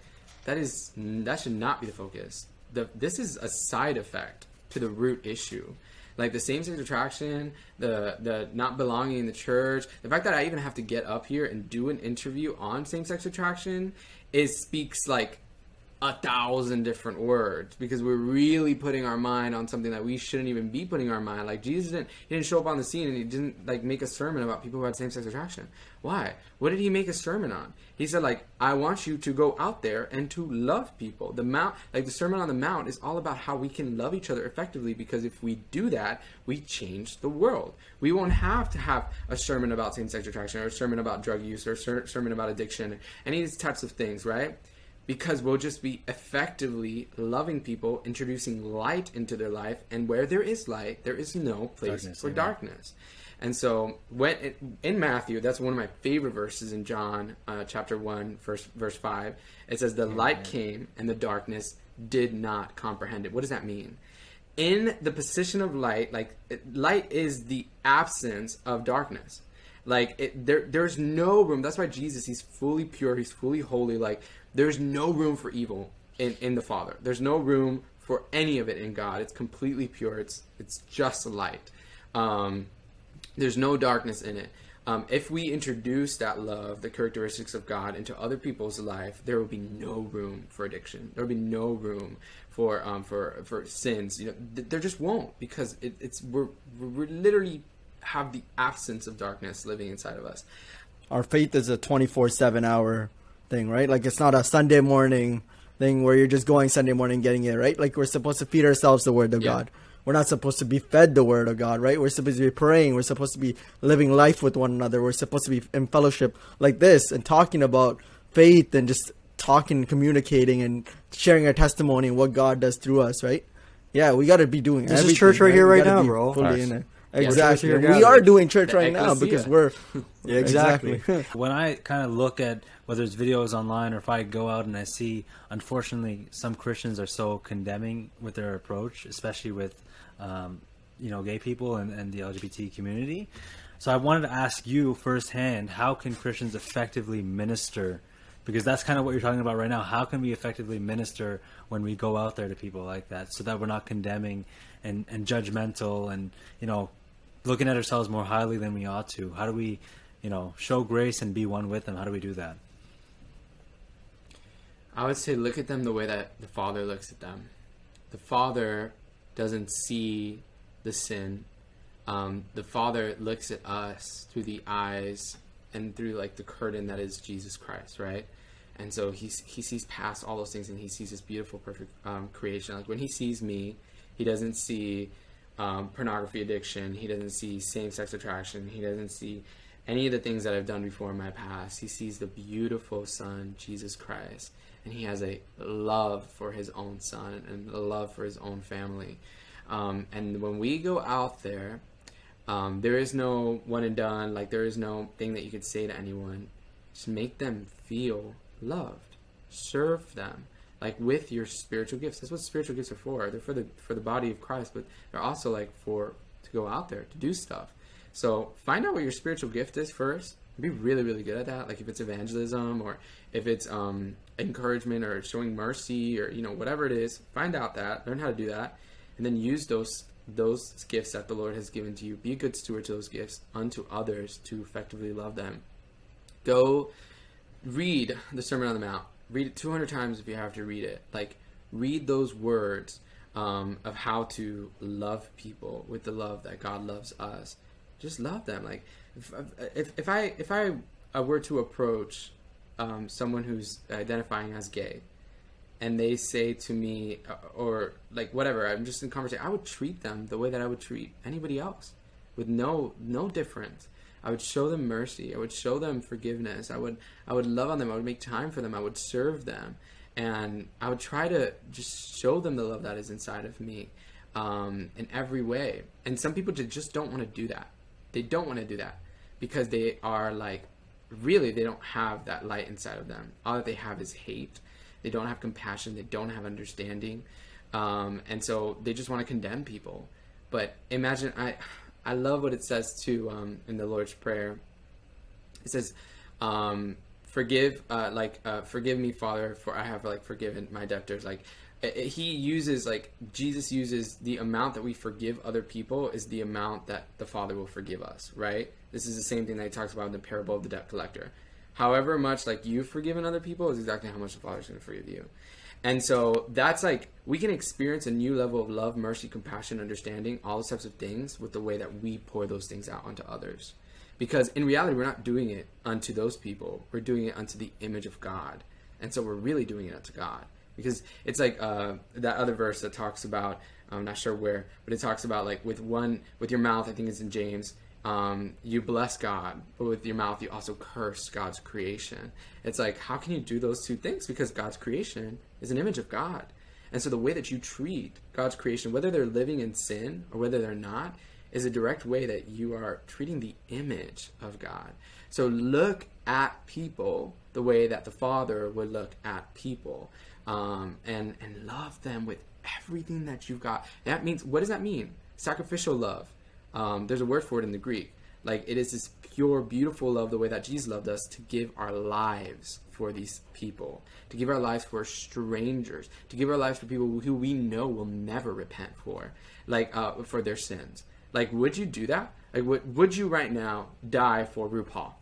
that is that should not be the focus. The this is a side effect to the root issue. Like the same-sex attraction, the the not belonging in the church, the fact that I even have to get up here and do an interview on same-sex attraction, is speaks like a thousand different words because we're really putting our mind on something that we shouldn't even be putting our mind. Like Jesus didn't he didn't show up on the scene and he didn't like make a sermon about people who had same sex attraction. Why? What did he make a sermon on? He said like I want you to go out there and to love people. The mount like the Sermon on the Mount is all about how we can love each other effectively because if we do that, we change the world. We won't have to have a sermon about same sex attraction or a sermon about drug use or a ser- sermon about addiction, any of these types of things, right? Because we'll just be effectively loving people, introducing light into their life, and where there is light, there is no place
Darkness,
for
amen.
darkness. And so, when it, in Matthew, that's one of my favorite verses in John, uh, chapter one, verse verse five. It says, "The light came, and the darkness did not comprehend it." What does that mean? In the position of light, like light is the absence of darkness. Like it, there, there's no room. That's why Jesus, he's fully pure, he's fully holy. Like there's no room for evil in in the Father. There's no room for any of it in God. It's completely pure. It's it's just light. Um, there's no darkness in it. Um, if we introduce that love, the characteristics of God, into other people's life, there will be no room for addiction. There will be no room for um, for for sins. You know, th- there just won't because it, it's we're we're literally have the absence of darkness living inside of us.
our faith is a 24/7 hour thing, right? Like it's not a Sunday morning thing where you're just going Sunday morning getting it, right? Like we're supposed to feed ourselves the word of
Yeah.
God. We're not supposed to be fed the word of God, right? We're supposed to be praying. We're supposed to be living life with one another. We're supposed to be in fellowship like this and talking about faith and just talking, communicating, and sharing our testimony and what God does through us, right? Yeah, we got to be doing.
This is church right here, right now, bro.
Fully
Nice.
in it.
Yeah,
Exactly.
church here
we are doing church
The
right now because we're
Yeah, exactly.
when I kind of look at whether it's videos online or if I go out and I see, unfortunately, some Christians are so condemning with their approach, especially with, um, you know, gay people and, and the LGBT community. So I wanted to ask you firsthand, how can Christians effectively minister? Because that's kind of what you're talking about right now. How can we effectively minister when we go out there to people like that, so that we're not condemning and, and judgmental and you know looking at ourselves more highly than we ought to? How do we, you know, show grace and be one with them? How do we do that?
I would say look at them the way that the Father looks at them. The Father doesn't see the sin. Um, the Father looks at us through the eyes and through like the curtain that is Jesus Christ, right? And so he he sees past all those things and he sees this beautiful, perfect um, creation. Like when he sees me, he doesn't see um, pornography addiction. He doesn't see same-sex attraction. He doesn't see any of the things that I've done before in my past. He sees the beautiful Son, Jesus Christ, and he has a love for his own son and a love for his own family. Um, and when we go out there, um, there is no one and done. Like there is no thing that you could say to anyone. Just make them feel loved. Serve them like with your spiritual gifts. That's what spiritual gifts are for. They're for the for the body of Christ, but they're also like for to go out there to do stuff. So find out what your spiritual gift is first. Be really, really good at that. Like if it's evangelism or if it's um, encouragement or showing mercy or you know whatever it is, find out that, learn how to do that, and then use those those gifts that the Lord has given to you. Be a good steward to those gifts unto others to effectively love them. Go read the Sermon on the Mount. Read it 200 times if you have to read it. Like, read those words um, of how to love people with the love that God loves us. Just love them. Like, if if, if I if I uh, were to approach um, someone who's identifying as gay, and they say to me uh, or like whatever, I'm just in conversation. I would treat them the way that I would treat anybody else, with no no difference. I would show them mercy. I would show them forgiveness. I would I would love on them. I would make time for them. I would serve them, and I would try to just show them the love that is inside of me, um, in every way. And some people just don't want to do that. They don't want to do that because they are like really they don't have that light inside of them. All that they have is hate. They don't have compassion. They don't have understanding, um, and so they just want to condemn people. But imagine I. I love what it says too um, in the Lord's Prayer. It says, um, "Forgive, uh, like, uh, forgive me, Father, for I have like forgiven my debtors." Like, i- i- he uses like Jesus uses the amount that we forgive other people is the amount that the Father will forgive us. Right? This is the same thing that he talks about in the parable of the debt collector. However much like you've forgiven other people is exactly how much the Father's going to forgive you. And so that's like we can experience a new level of love, mercy, compassion, understanding, all those types of things with the way that we pour those things out onto others. Because in reality, we're not doing it unto those people. We're doing it unto the image of God. And so we're really doing it unto God. Because it's like uh, that other verse that talks about, I'm not sure where, but it talks about like with one, with your mouth, I think it's in James, um, you bless God, but with your mouth you also curse God's creation. It's like, how can you do those two things? Because God's creation is an image of God. And so the way that you treat God's creation, whether they're living in sin or whether they're not, is a direct way that you are treating the image of God. So look at people the way that the Father would look at people, um, and and love them with everything that you've got. That means what does that mean? Sacrificial love. Um, there's a word for it in the Greek. Like it is this pure, beautiful love, the way that Jesus loved us, to give our lives for these people, to give our lives for strangers, to give our lives for people who we know will never repent for, like uh, for their sins. Like, would you do that? Like, would would you right now die for RuPaul?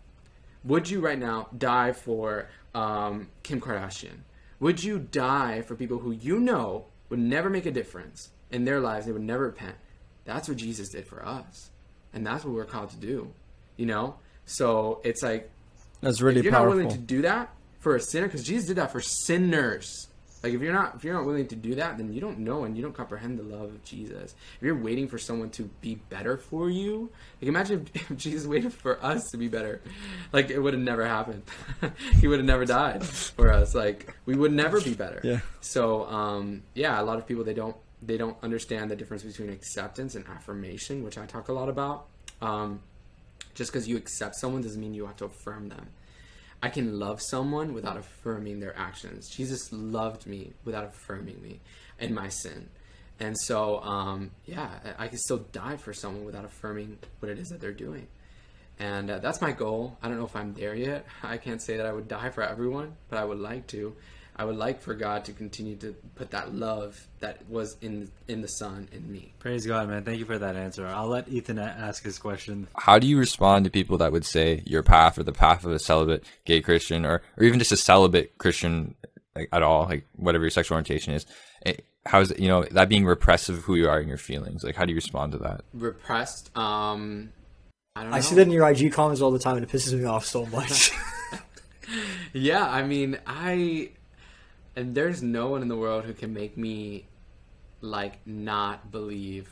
Would you right now die for um, Kim Kardashian? Would you die for people who you know would never make a difference in their lives? They would never repent. That's what Jesus did for us, and that's what we're called to do. You know, so it's like
That's really
if you're
powerful.
not willing to do that for a sinner, because Jesus did that for sinners. Like if you're not if you're not willing to do that, then you don't know and you don't comprehend the love of Jesus. If you're waiting for someone to be better for you, like imagine if, if Jesus waited for us to be better, like it would have never happened. he would have never died for us. Like we would never be better.
Yeah.
So um, yeah, a lot of people they don't they don't understand the difference between acceptance and affirmation, which I talk a lot about. Um, just because you accept someone doesn't mean you have to affirm them. I can love someone without affirming their actions. Jesus loved me without affirming me and my sin. And so, um, yeah, I can still die for someone without affirming what it is that they're doing. And uh, that's my goal. I don't know if I'm there yet. I can't say that I would die for everyone, but I would like to. I would like for God to continue to put that love that was in in the Son in me.
Praise God, man. Thank you for that answer. I'll let Ethan ask his question.
How do you respond to people that would say your path or the path of a celibate gay Christian or, or even just a celibate Christian like, at all, like whatever your sexual orientation is? It, how is it, you know, that being repressive of who you are and your feelings? Like, how do you respond to that?
Repressed. Um, I don't.
I
know.
see that in your IG comments all the time, and it pisses me off so much.
Yeah, I mean, I and there's no one in the world who can make me like not believe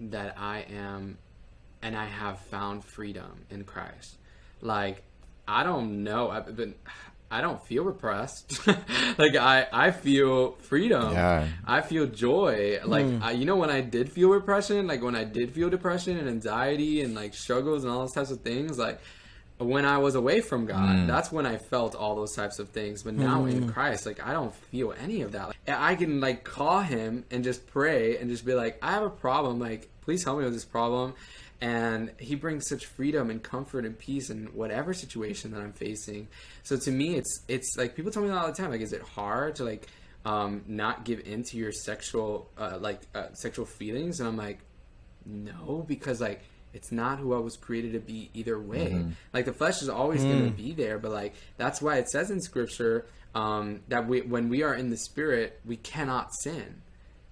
that I am and I have found freedom in Christ. Like I don't know, I've been I don't feel repressed. like I I feel freedom.
Yeah.
I feel joy. Like hmm. I, you know when I did feel repression, like when I did feel depression and anxiety and like struggles and all those types of things, like when I was away from God, that's when I felt all those types of things. But now in Christ, like I don't feel any of that. Like, I can like call Him and just pray and just be like, I have a problem. Like, please help me with this problem. And He brings such freedom and comfort and peace in whatever situation that I'm facing. So to me, it's it's like people tell me all the time, like, is it hard to like um, not give in to your sexual uh, like uh, sexual feelings? And I'm like, no, because like it's not who I was created to be either way. Mm-hmm. Like the flesh is always going to mm. be there, but like that's why it says in scripture um, that we when we are in the spirit, we cannot sin.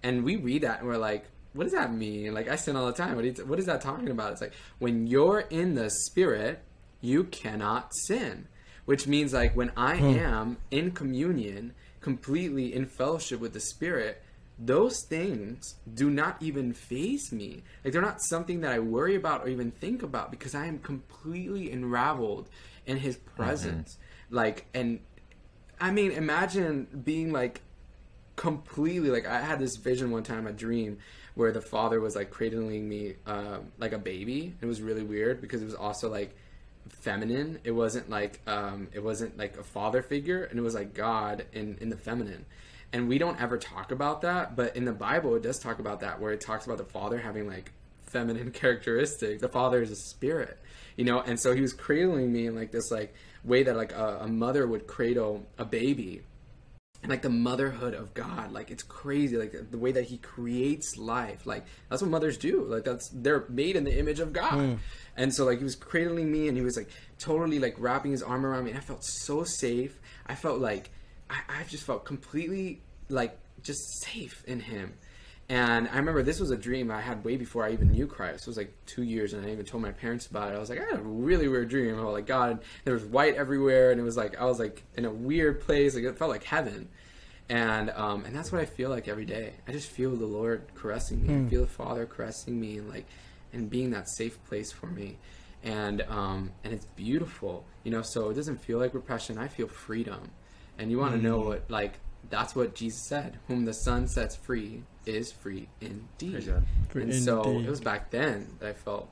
And we read that and we're like, what does that mean? Like I sin all the time. What, is, what is that talking about? It's like when you're in the spirit, you cannot sin. Which means like when I hmm. am in communion, completely in fellowship with the spirit, those things do not even faze me. Like they're not something that I worry about or even think about because I am completely enraveled in his presence. Like and I mean imagine being like completely like I had this vision one time, a dream where the father was like cradling me um, like a baby. It was really weird because it was also like feminine. It wasn't like um, it wasn't like a father figure, and it was like God in in the feminine. And we don't ever talk about that, but in the Bible it does talk about that, where it talks about the father having like feminine characteristics. The father is a spirit, you know. And so he was cradling me in like this like way that like a, a mother would cradle a baby and like the motherhood of God, like it's crazy, like the way that He creates life, like that's what mothers do, like that's they're made in the image of God, hmm. and so like He was cradling me, and He was like totally like wrapping His arm around me, and I felt so safe. I felt like I, I just felt completely like just safe in Him, and I remember this was a dream I had way before I even knew Christ. It was like two years, and I even told my parents about it. I was like, I had a really weird dream about like God. There was white everywhere, and it was like I was like in a weird place. Like it felt like heaven, and um, and that's what I feel like every day. I just feel the Lord caressing me. I feel the Father caressing me, and like and being that safe place for me. And um, and it's beautiful, you know. So it doesn't feel like repression. I feel freedom, and you want to know what like that's what Jesus said. Whom the Son sets free is free indeed.
Free
and so
indeed.
it was back then that I felt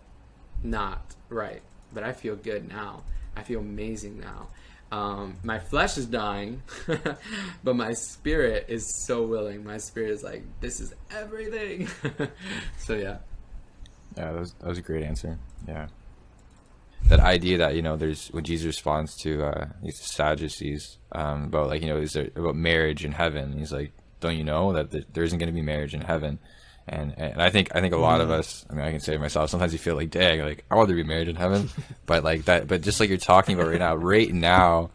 not right, but I feel good now. I feel amazing now. Um, my flesh is dying, but my spirit is so willing. My spirit is like, this is everything. so yeah,
Yeah, that was, that was a great answer. Yeah. That idea that, you know, there's when Jesus responds to uh, these Sadducees um, about, like, you know, is there, about marriage in heaven. He's like, don't you know that th- there isn't going to be marriage in heaven? And, and I think I think a lot of us. I mean, I can say it myself. Sometimes you feel like, dang, like I want to be married in heaven, but like that. But just like you're talking about right now, right now,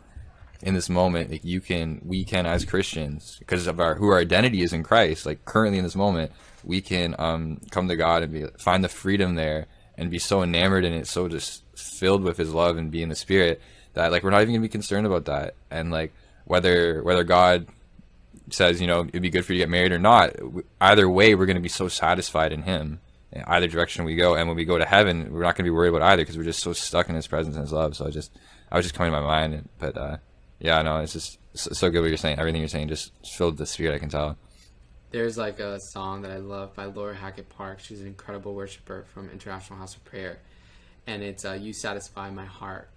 in this moment, like you can, we can as Christians, because of our who our identity is in Christ. Like currently in this moment, we can um come to God and be find the freedom there and be so enamored in it, so just filled with His love and be in the Spirit that like we're not even gonna be concerned about that, and like whether whether God says you know it'd be good for you to get married or not, either way we're gonna be so satisfied in Him. in Either direction we go, and when we go to heaven, we're not to be worried about either because we're just so stuck in His presence and His love. So I just, I was just coming to my mind, but uh, yeah, no, it's just so good what you're saying. Everything you're saying just filled the spirit. I can tell.
There's like a song that I love by Laura Hackett Park. She's an incredible worshiper from International House of Prayer, and it's uh, "You Satisfy My Heart."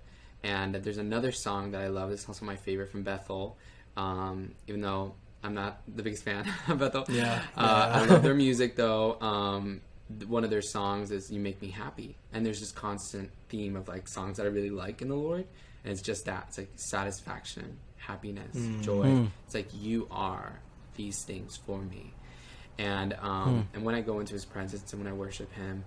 And there's another song that I love. It's also my favorite from Bethel, um, even though I'm not the biggest fan of Bethel.
Yeah,
Uh,
yeah.
I love their music though. Um, one of their songs is "You Make Me Happy," and there's this constant theme of like songs that I really like in the Lord, and it's just that. It's like satisfaction, happiness, joy. It's like you are these things for me, and um, and when I go into His presence and when I worship Him,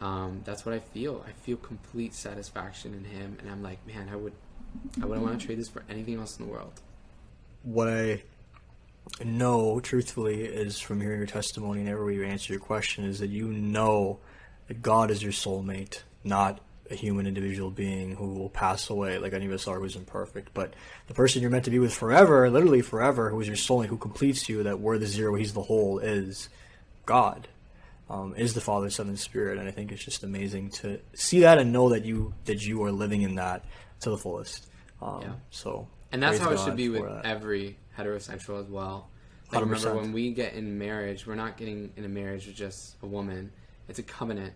um, that's what I feel. I feel complete satisfaction in Him, and I'm like, man, I would, I wouldn't want to trade this for anything else in the world.
what I know, truthfully, is from hearing your testimony and every way you answer your question, is that you know that God is your soulmate, not a human individual being who will pass away like any of us are who's imperfect. But the person you're meant to be with forever, literally forever, who is your soulmate, who completes you, that we're the zero, he's the whole, is God. Um, is the Father, Son, and Spirit, and I think it's just amazing to see that and know that you that you are living in that to the fullest. Um,
Yeah.
So,
And that's how it
God
should be with
that.
every heterosexual as well. Like remember when we get in marriage, we're not getting in a marriage with just a woman. It's a covenant.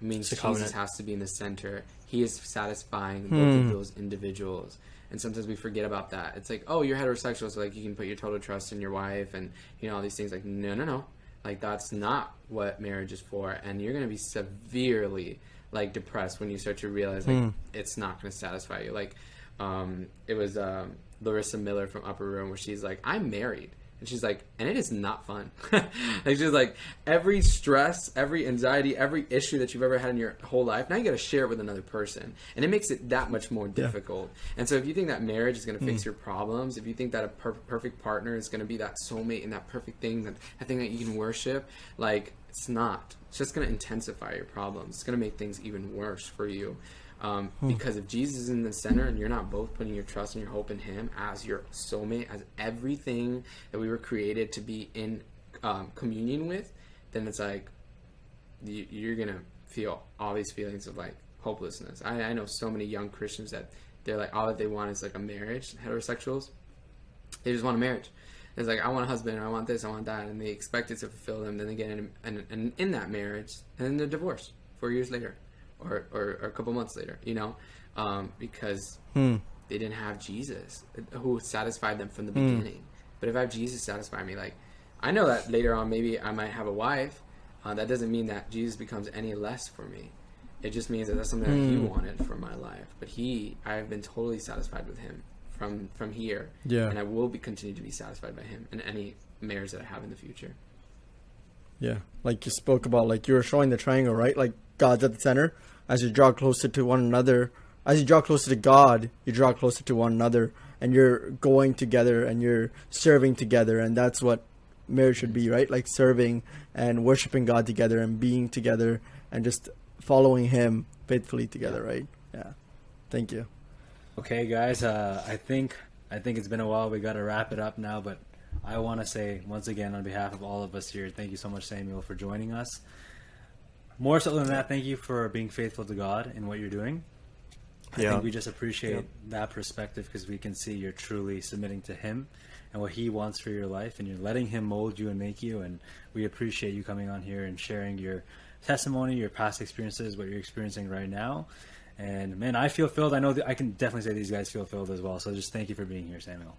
Means
It's
Jesus
covenant.
has to be in the center. He is satisfying both of those individuals. And sometimes we forget about that. It's like, oh, you're heterosexual, so like you can put your total trust in your wife and you know all these things. Like, no, no, no. Like that's not what marriage is for. And you're gonna be severely like depressed when you start to realize like it's not gonna satisfy you. Like, um, it was um, Larissa Miller from Upper Room where she's like, I'm married. And she's like, and it is not fun. like she's like, every stress, every anxiety, every issue that you've ever had in your whole life, now you got to share it with another person, and it makes it that much more difficult. And so, if you think that marriage is going to fix mm. your problems, if you think that a per- perfect partner is going to be that soulmate and that perfect thing, that, that thing that you can worship, like it's not. It's just going to intensify your problems. It's going to make things even worse for you. Um, Because if Jesus is in the center and you're not both putting your trust and your hope in Him as your soulmate, as everything that we were created to be in um, communion with, then it's like you, you're gonna feel all these feelings of like hopelessness. I, I know so many young Christians that they're like all that they want is like a marriage. Heterosexuals, they just want a marriage. It's like I want a husband, I want this, I want that, and they expect it to fulfill them. Then they get in, in, in, in that marriage, and then they're divorced four years later, or, or, or a couple months later. You know, um, because they didn't have Jesus, who satisfied them from the beginning. But if I have Jesus satisfy me, like I know that later on maybe I might have a wife. Uh, that doesn't mean that Jesus becomes any less for me. It just means that that's something that He wanted for my life. But He, I have been totally satisfied with Him from from here,
Yeah.
and I will be continue to be satisfied by Him and any marriage that I have in the future.
Yeah, like you spoke about, like you were showing the triangle, right? Like God's at the center. As you draw closer to one another, as you draw closer to God, you draw closer to one another, and you're going together and you're serving together, and that's what marriage should be, right? Like serving and worshiping God together and being together and just following Him faithfully together, right? Yeah. Thank you.
Okay, guys. Uh, I think I think it's been a while. We got to wrap it up now, but I want to say once again on behalf of all of us here, thank you so much, Samuel, for joining us. More so than that, thank you for being faithful to God in what you're doing. I
Yeah.
think we just appreciate that perspective because we can see you're truly submitting to Him and what He wants for your life, and you're letting Him mold you and make you. And we appreciate you coming on here and sharing your testimony, your past experiences, what you're experiencing right now. And man, I feel filled. I know that I can definitely say these guys feel filled as well. So just thank you for being here, Samuel.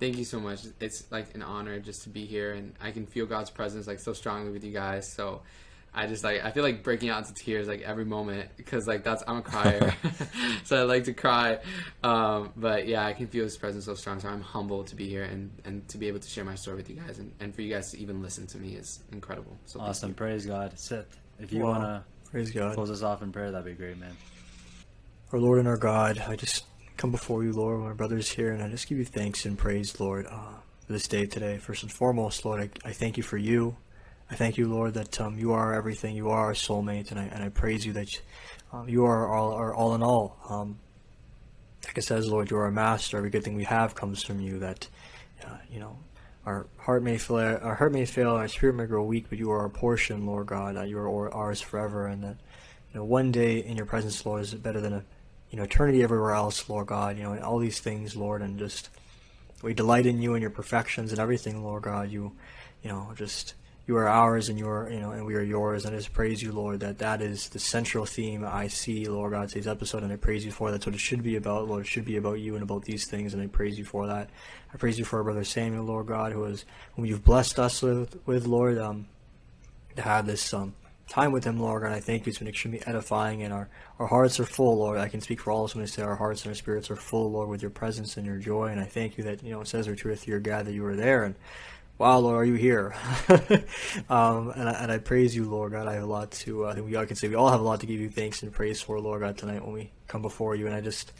Thank you so much. It's like an honor just to be here, and I can feel God's presence like so strongly with you guys. So I just like I feel like breaking out into tears like every moment because like that's I'm a crier, so I like to cry. Um, but yeah, I can feel His presence so strong. So I'm humbled to be here and and to be able to share my story with you guys, and, and for you guys to even listen to me is incredible. So
Awesome. Praise God. Sit. If you
Wow.
want to
Praise God.
close us off in prayer, that'd be great, man.
Our Lord and our God, I just come before you, Lord, my brothers here, and I just give you thanks and praise, Lord, uh, for this day today. First and foremost, Lord, I, I thank you for you. I thank you, Lord, that um, you are everything. You are our soulmate, and I, and I praise you that um, you are all, are all in all. Um, like it says, Lord, you are our master. Every good thing we have comes from you. That, uh, you know, our heart may fail, our heart may fail, our spirit may grow weak, but you are our portion, Lord God. That you are ours forever, and that, you know, one day in your presence, Lord, is better than a, you know, eternity everywhere else, Lord God. You know, and all these things, Lord, and just we delight in you and your perfections and everything, Lord God. You, you know, just you are ours and you are you know and we are yours. And I just praise you Lord that that is the central theme I see Lord God today's episode and I praise you for that. that's what it should be about Lord. It should be about you and about these things and I praise you for that. I praise you for our brother Samuel Lord God who is whom you've blessed us with, with Lord um to have this um time with him Lord God. I thank you. It's been extremely edifying and our our hearts are full Lord. I can speak for all of us when I say our hearts and our spirits are full Lord with your presence and your joy. And I thank you that you know it says where two or three are gathered you are there. And wow, Lord, are you here? um, and, I, and I praise you, Lord God. I have a lot to, uh, I think we all can say we all have a lot to give you thanks and praise for, Lord God, tonight when we come before you. And I just,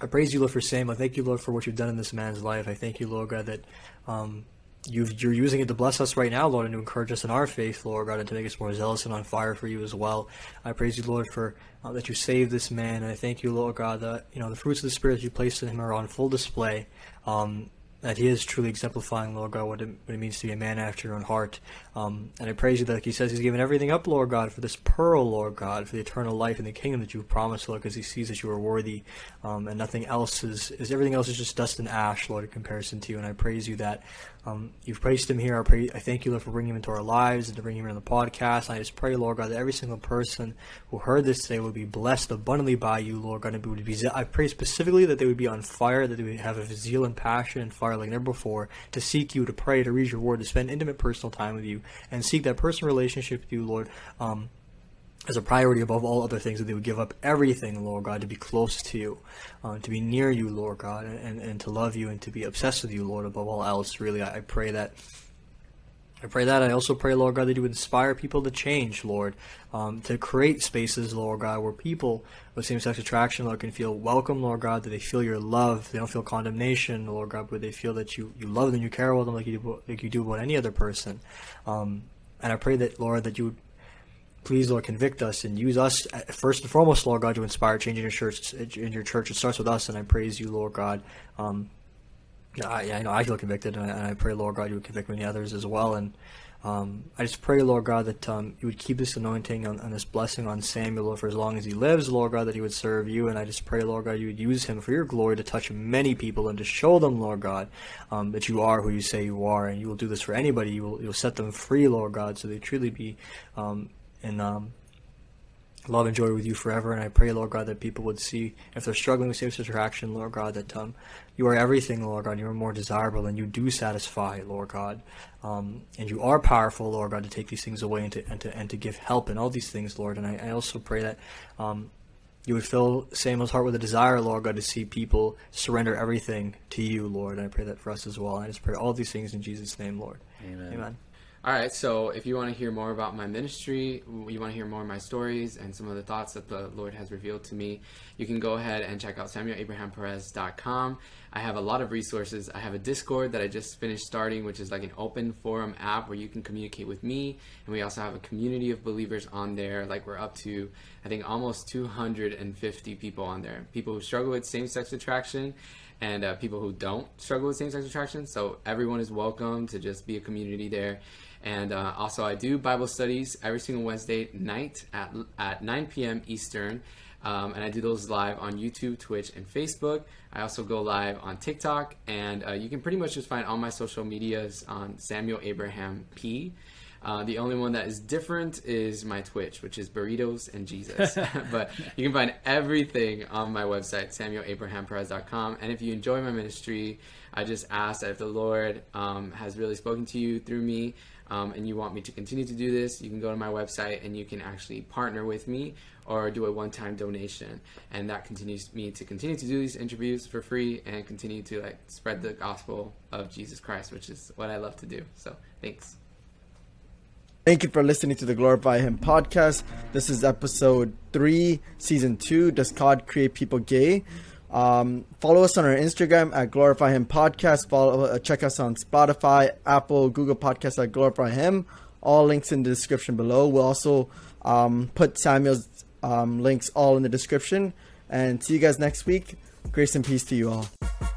I praise you, Lord, for Sam. I thank you, Lord, for what you've done in this man's life. I thank you, Lord God, that um, you are using it to bless us right now, Lord, and to encourage us in our faith, Lord God, and to make us more zealous and on fire for you as well. I praise you, Lord, for uh, that you saved this man, and I thank you, Lord God, that you know the fruits of the Spirit that you placed in him are on full display. Um, that he is truly exemplifying, Lord God, what it, what it means to be a man after your own heart. Um, and I praise you that, like he says, he's given everything up, Lord God, for this pearl, Lord God, for the eternal life and the kingdom that you've promised, Lord, because he sees that you are worthy, um, and nothing else is, is everything else is just dust and ash, Lord, in comparison to you. And I praise you that um, you've praised him here. I, pray, I thank you, Lord, for bringing him into our lives and to bring him in the podcast. And I just pray, Lord God, that every single person who heard this today would be blessed abundantly by you, Lord God. And would be, I pray specifically that they would be on fire, that they would have a zeal and passion and fire like never before to seek you, to pray, to read your word, to spend intimate personal time with you, and seek that personal relationship with you, Lord. Um, as a priority above all other things, that they would give up everything, Lord God, to be close to you, uh, to be near you, Lord God, and, and to love you and to be obsessed with you, Lord, above all else. Really, I, I pray that. I pray that. I also pray, Lord God, that you inspire people to change, Lord, um, to create spaces, Lord God, where people with same-sex attraction, Lord, can feel welcome, Lord God, that they feel your love, they don't feel condemnation, Lord God, but they feel that you, you love them, you care about them like you do, like you do about any other person. Um, and I pray that, Lord, that you would please, Lord, convict us and use us uh, first and foremost, Lord God, to inspire change in your church. In your church, it starts with us, and I praise you, Lord God. Um, I, I know I feel convicted, and I, and I, pray, Lord God, you would convict many others as well. And um, I just pray, Lord God, that um, you would keep this anointing and, this blessing on Samuel for as long as he lives, Lord God, that he would serve you. And I just pray, Lord God, you would use him for your glory to touch many people and to show them, Lord God, um, that you are who you say you are. And you will do this for anybody. You will, you will set them free, Lord God, so they truly be um, and um, love and joy with you forever. And I pray, Lord God, that people would see if they're struggling with same-sex attraction, Lord God, that um, you are everything, Lord God. You are more desirable, and you do satisfy, Lord God. Um, and you are powerful, Lord God, to take these things away and to and to, and to give help in all these things, Lord. And I, I also pray that. Um, you would fill Samuel's heart with a desire, Lord God, to see people surrender everything to you, Lord. And I pray that for us as well. And I just pray all these things in Jesus' name, Lord.
Amen.
Amen.
All right, so if you want to hear more about my ministry, you want to hear more of my stories and some of the thoughts that the Lord has revealed to me, you can go ahead and check out SamuelAbrahamPerez.com. I have a lot of resources. I have a Discord that I just finished starting, which is like an open forum app where you can communicate with me. And we also have a community of believers on there. Like we're up to, I think, almost 250 people on there. People who struggle with same sex attraction and uh, people who don't struggle with same sex attraction. So everyone is welcome to just be a community there. And uh, also, I do Bible studies every single Wednesday night at, at 9 p.m. Eastern. Um, and I do those live on YouTube, Twitch, and Facebook. I also go live on TikTok, and uh, you can pretty much just find all my social medias on Samuel Abraham P. Uh, the only one that is different is my Twitch, which is Burritos and Jesus. but you can find everything on my website, SamuelAbrahamPerez.com. And if you enjoy my ministry, I just ask that if the Lord um, has really spoken to you through me, um, and you want me to continue to do this, you can go to my website and you can actually partner with me or do a one-time donation, and that continues me to continue to do these interviews for free and continue to like spread the gospel of Jesus Christ, which is what I love to do. So thanks.
Thank you for listening to the Glorify Him podcast. This is episode three, season two. Does God create people gay? Um, follow us on our Instagram at Glorify Him Podcast. Follow, uh, check us on Spotify, Apple, Google Podcasts at Glorify Him. All links in the description below. We'll also um, put Samuel's um, links all in the description. And see you guys next week. Grace and peace to you all.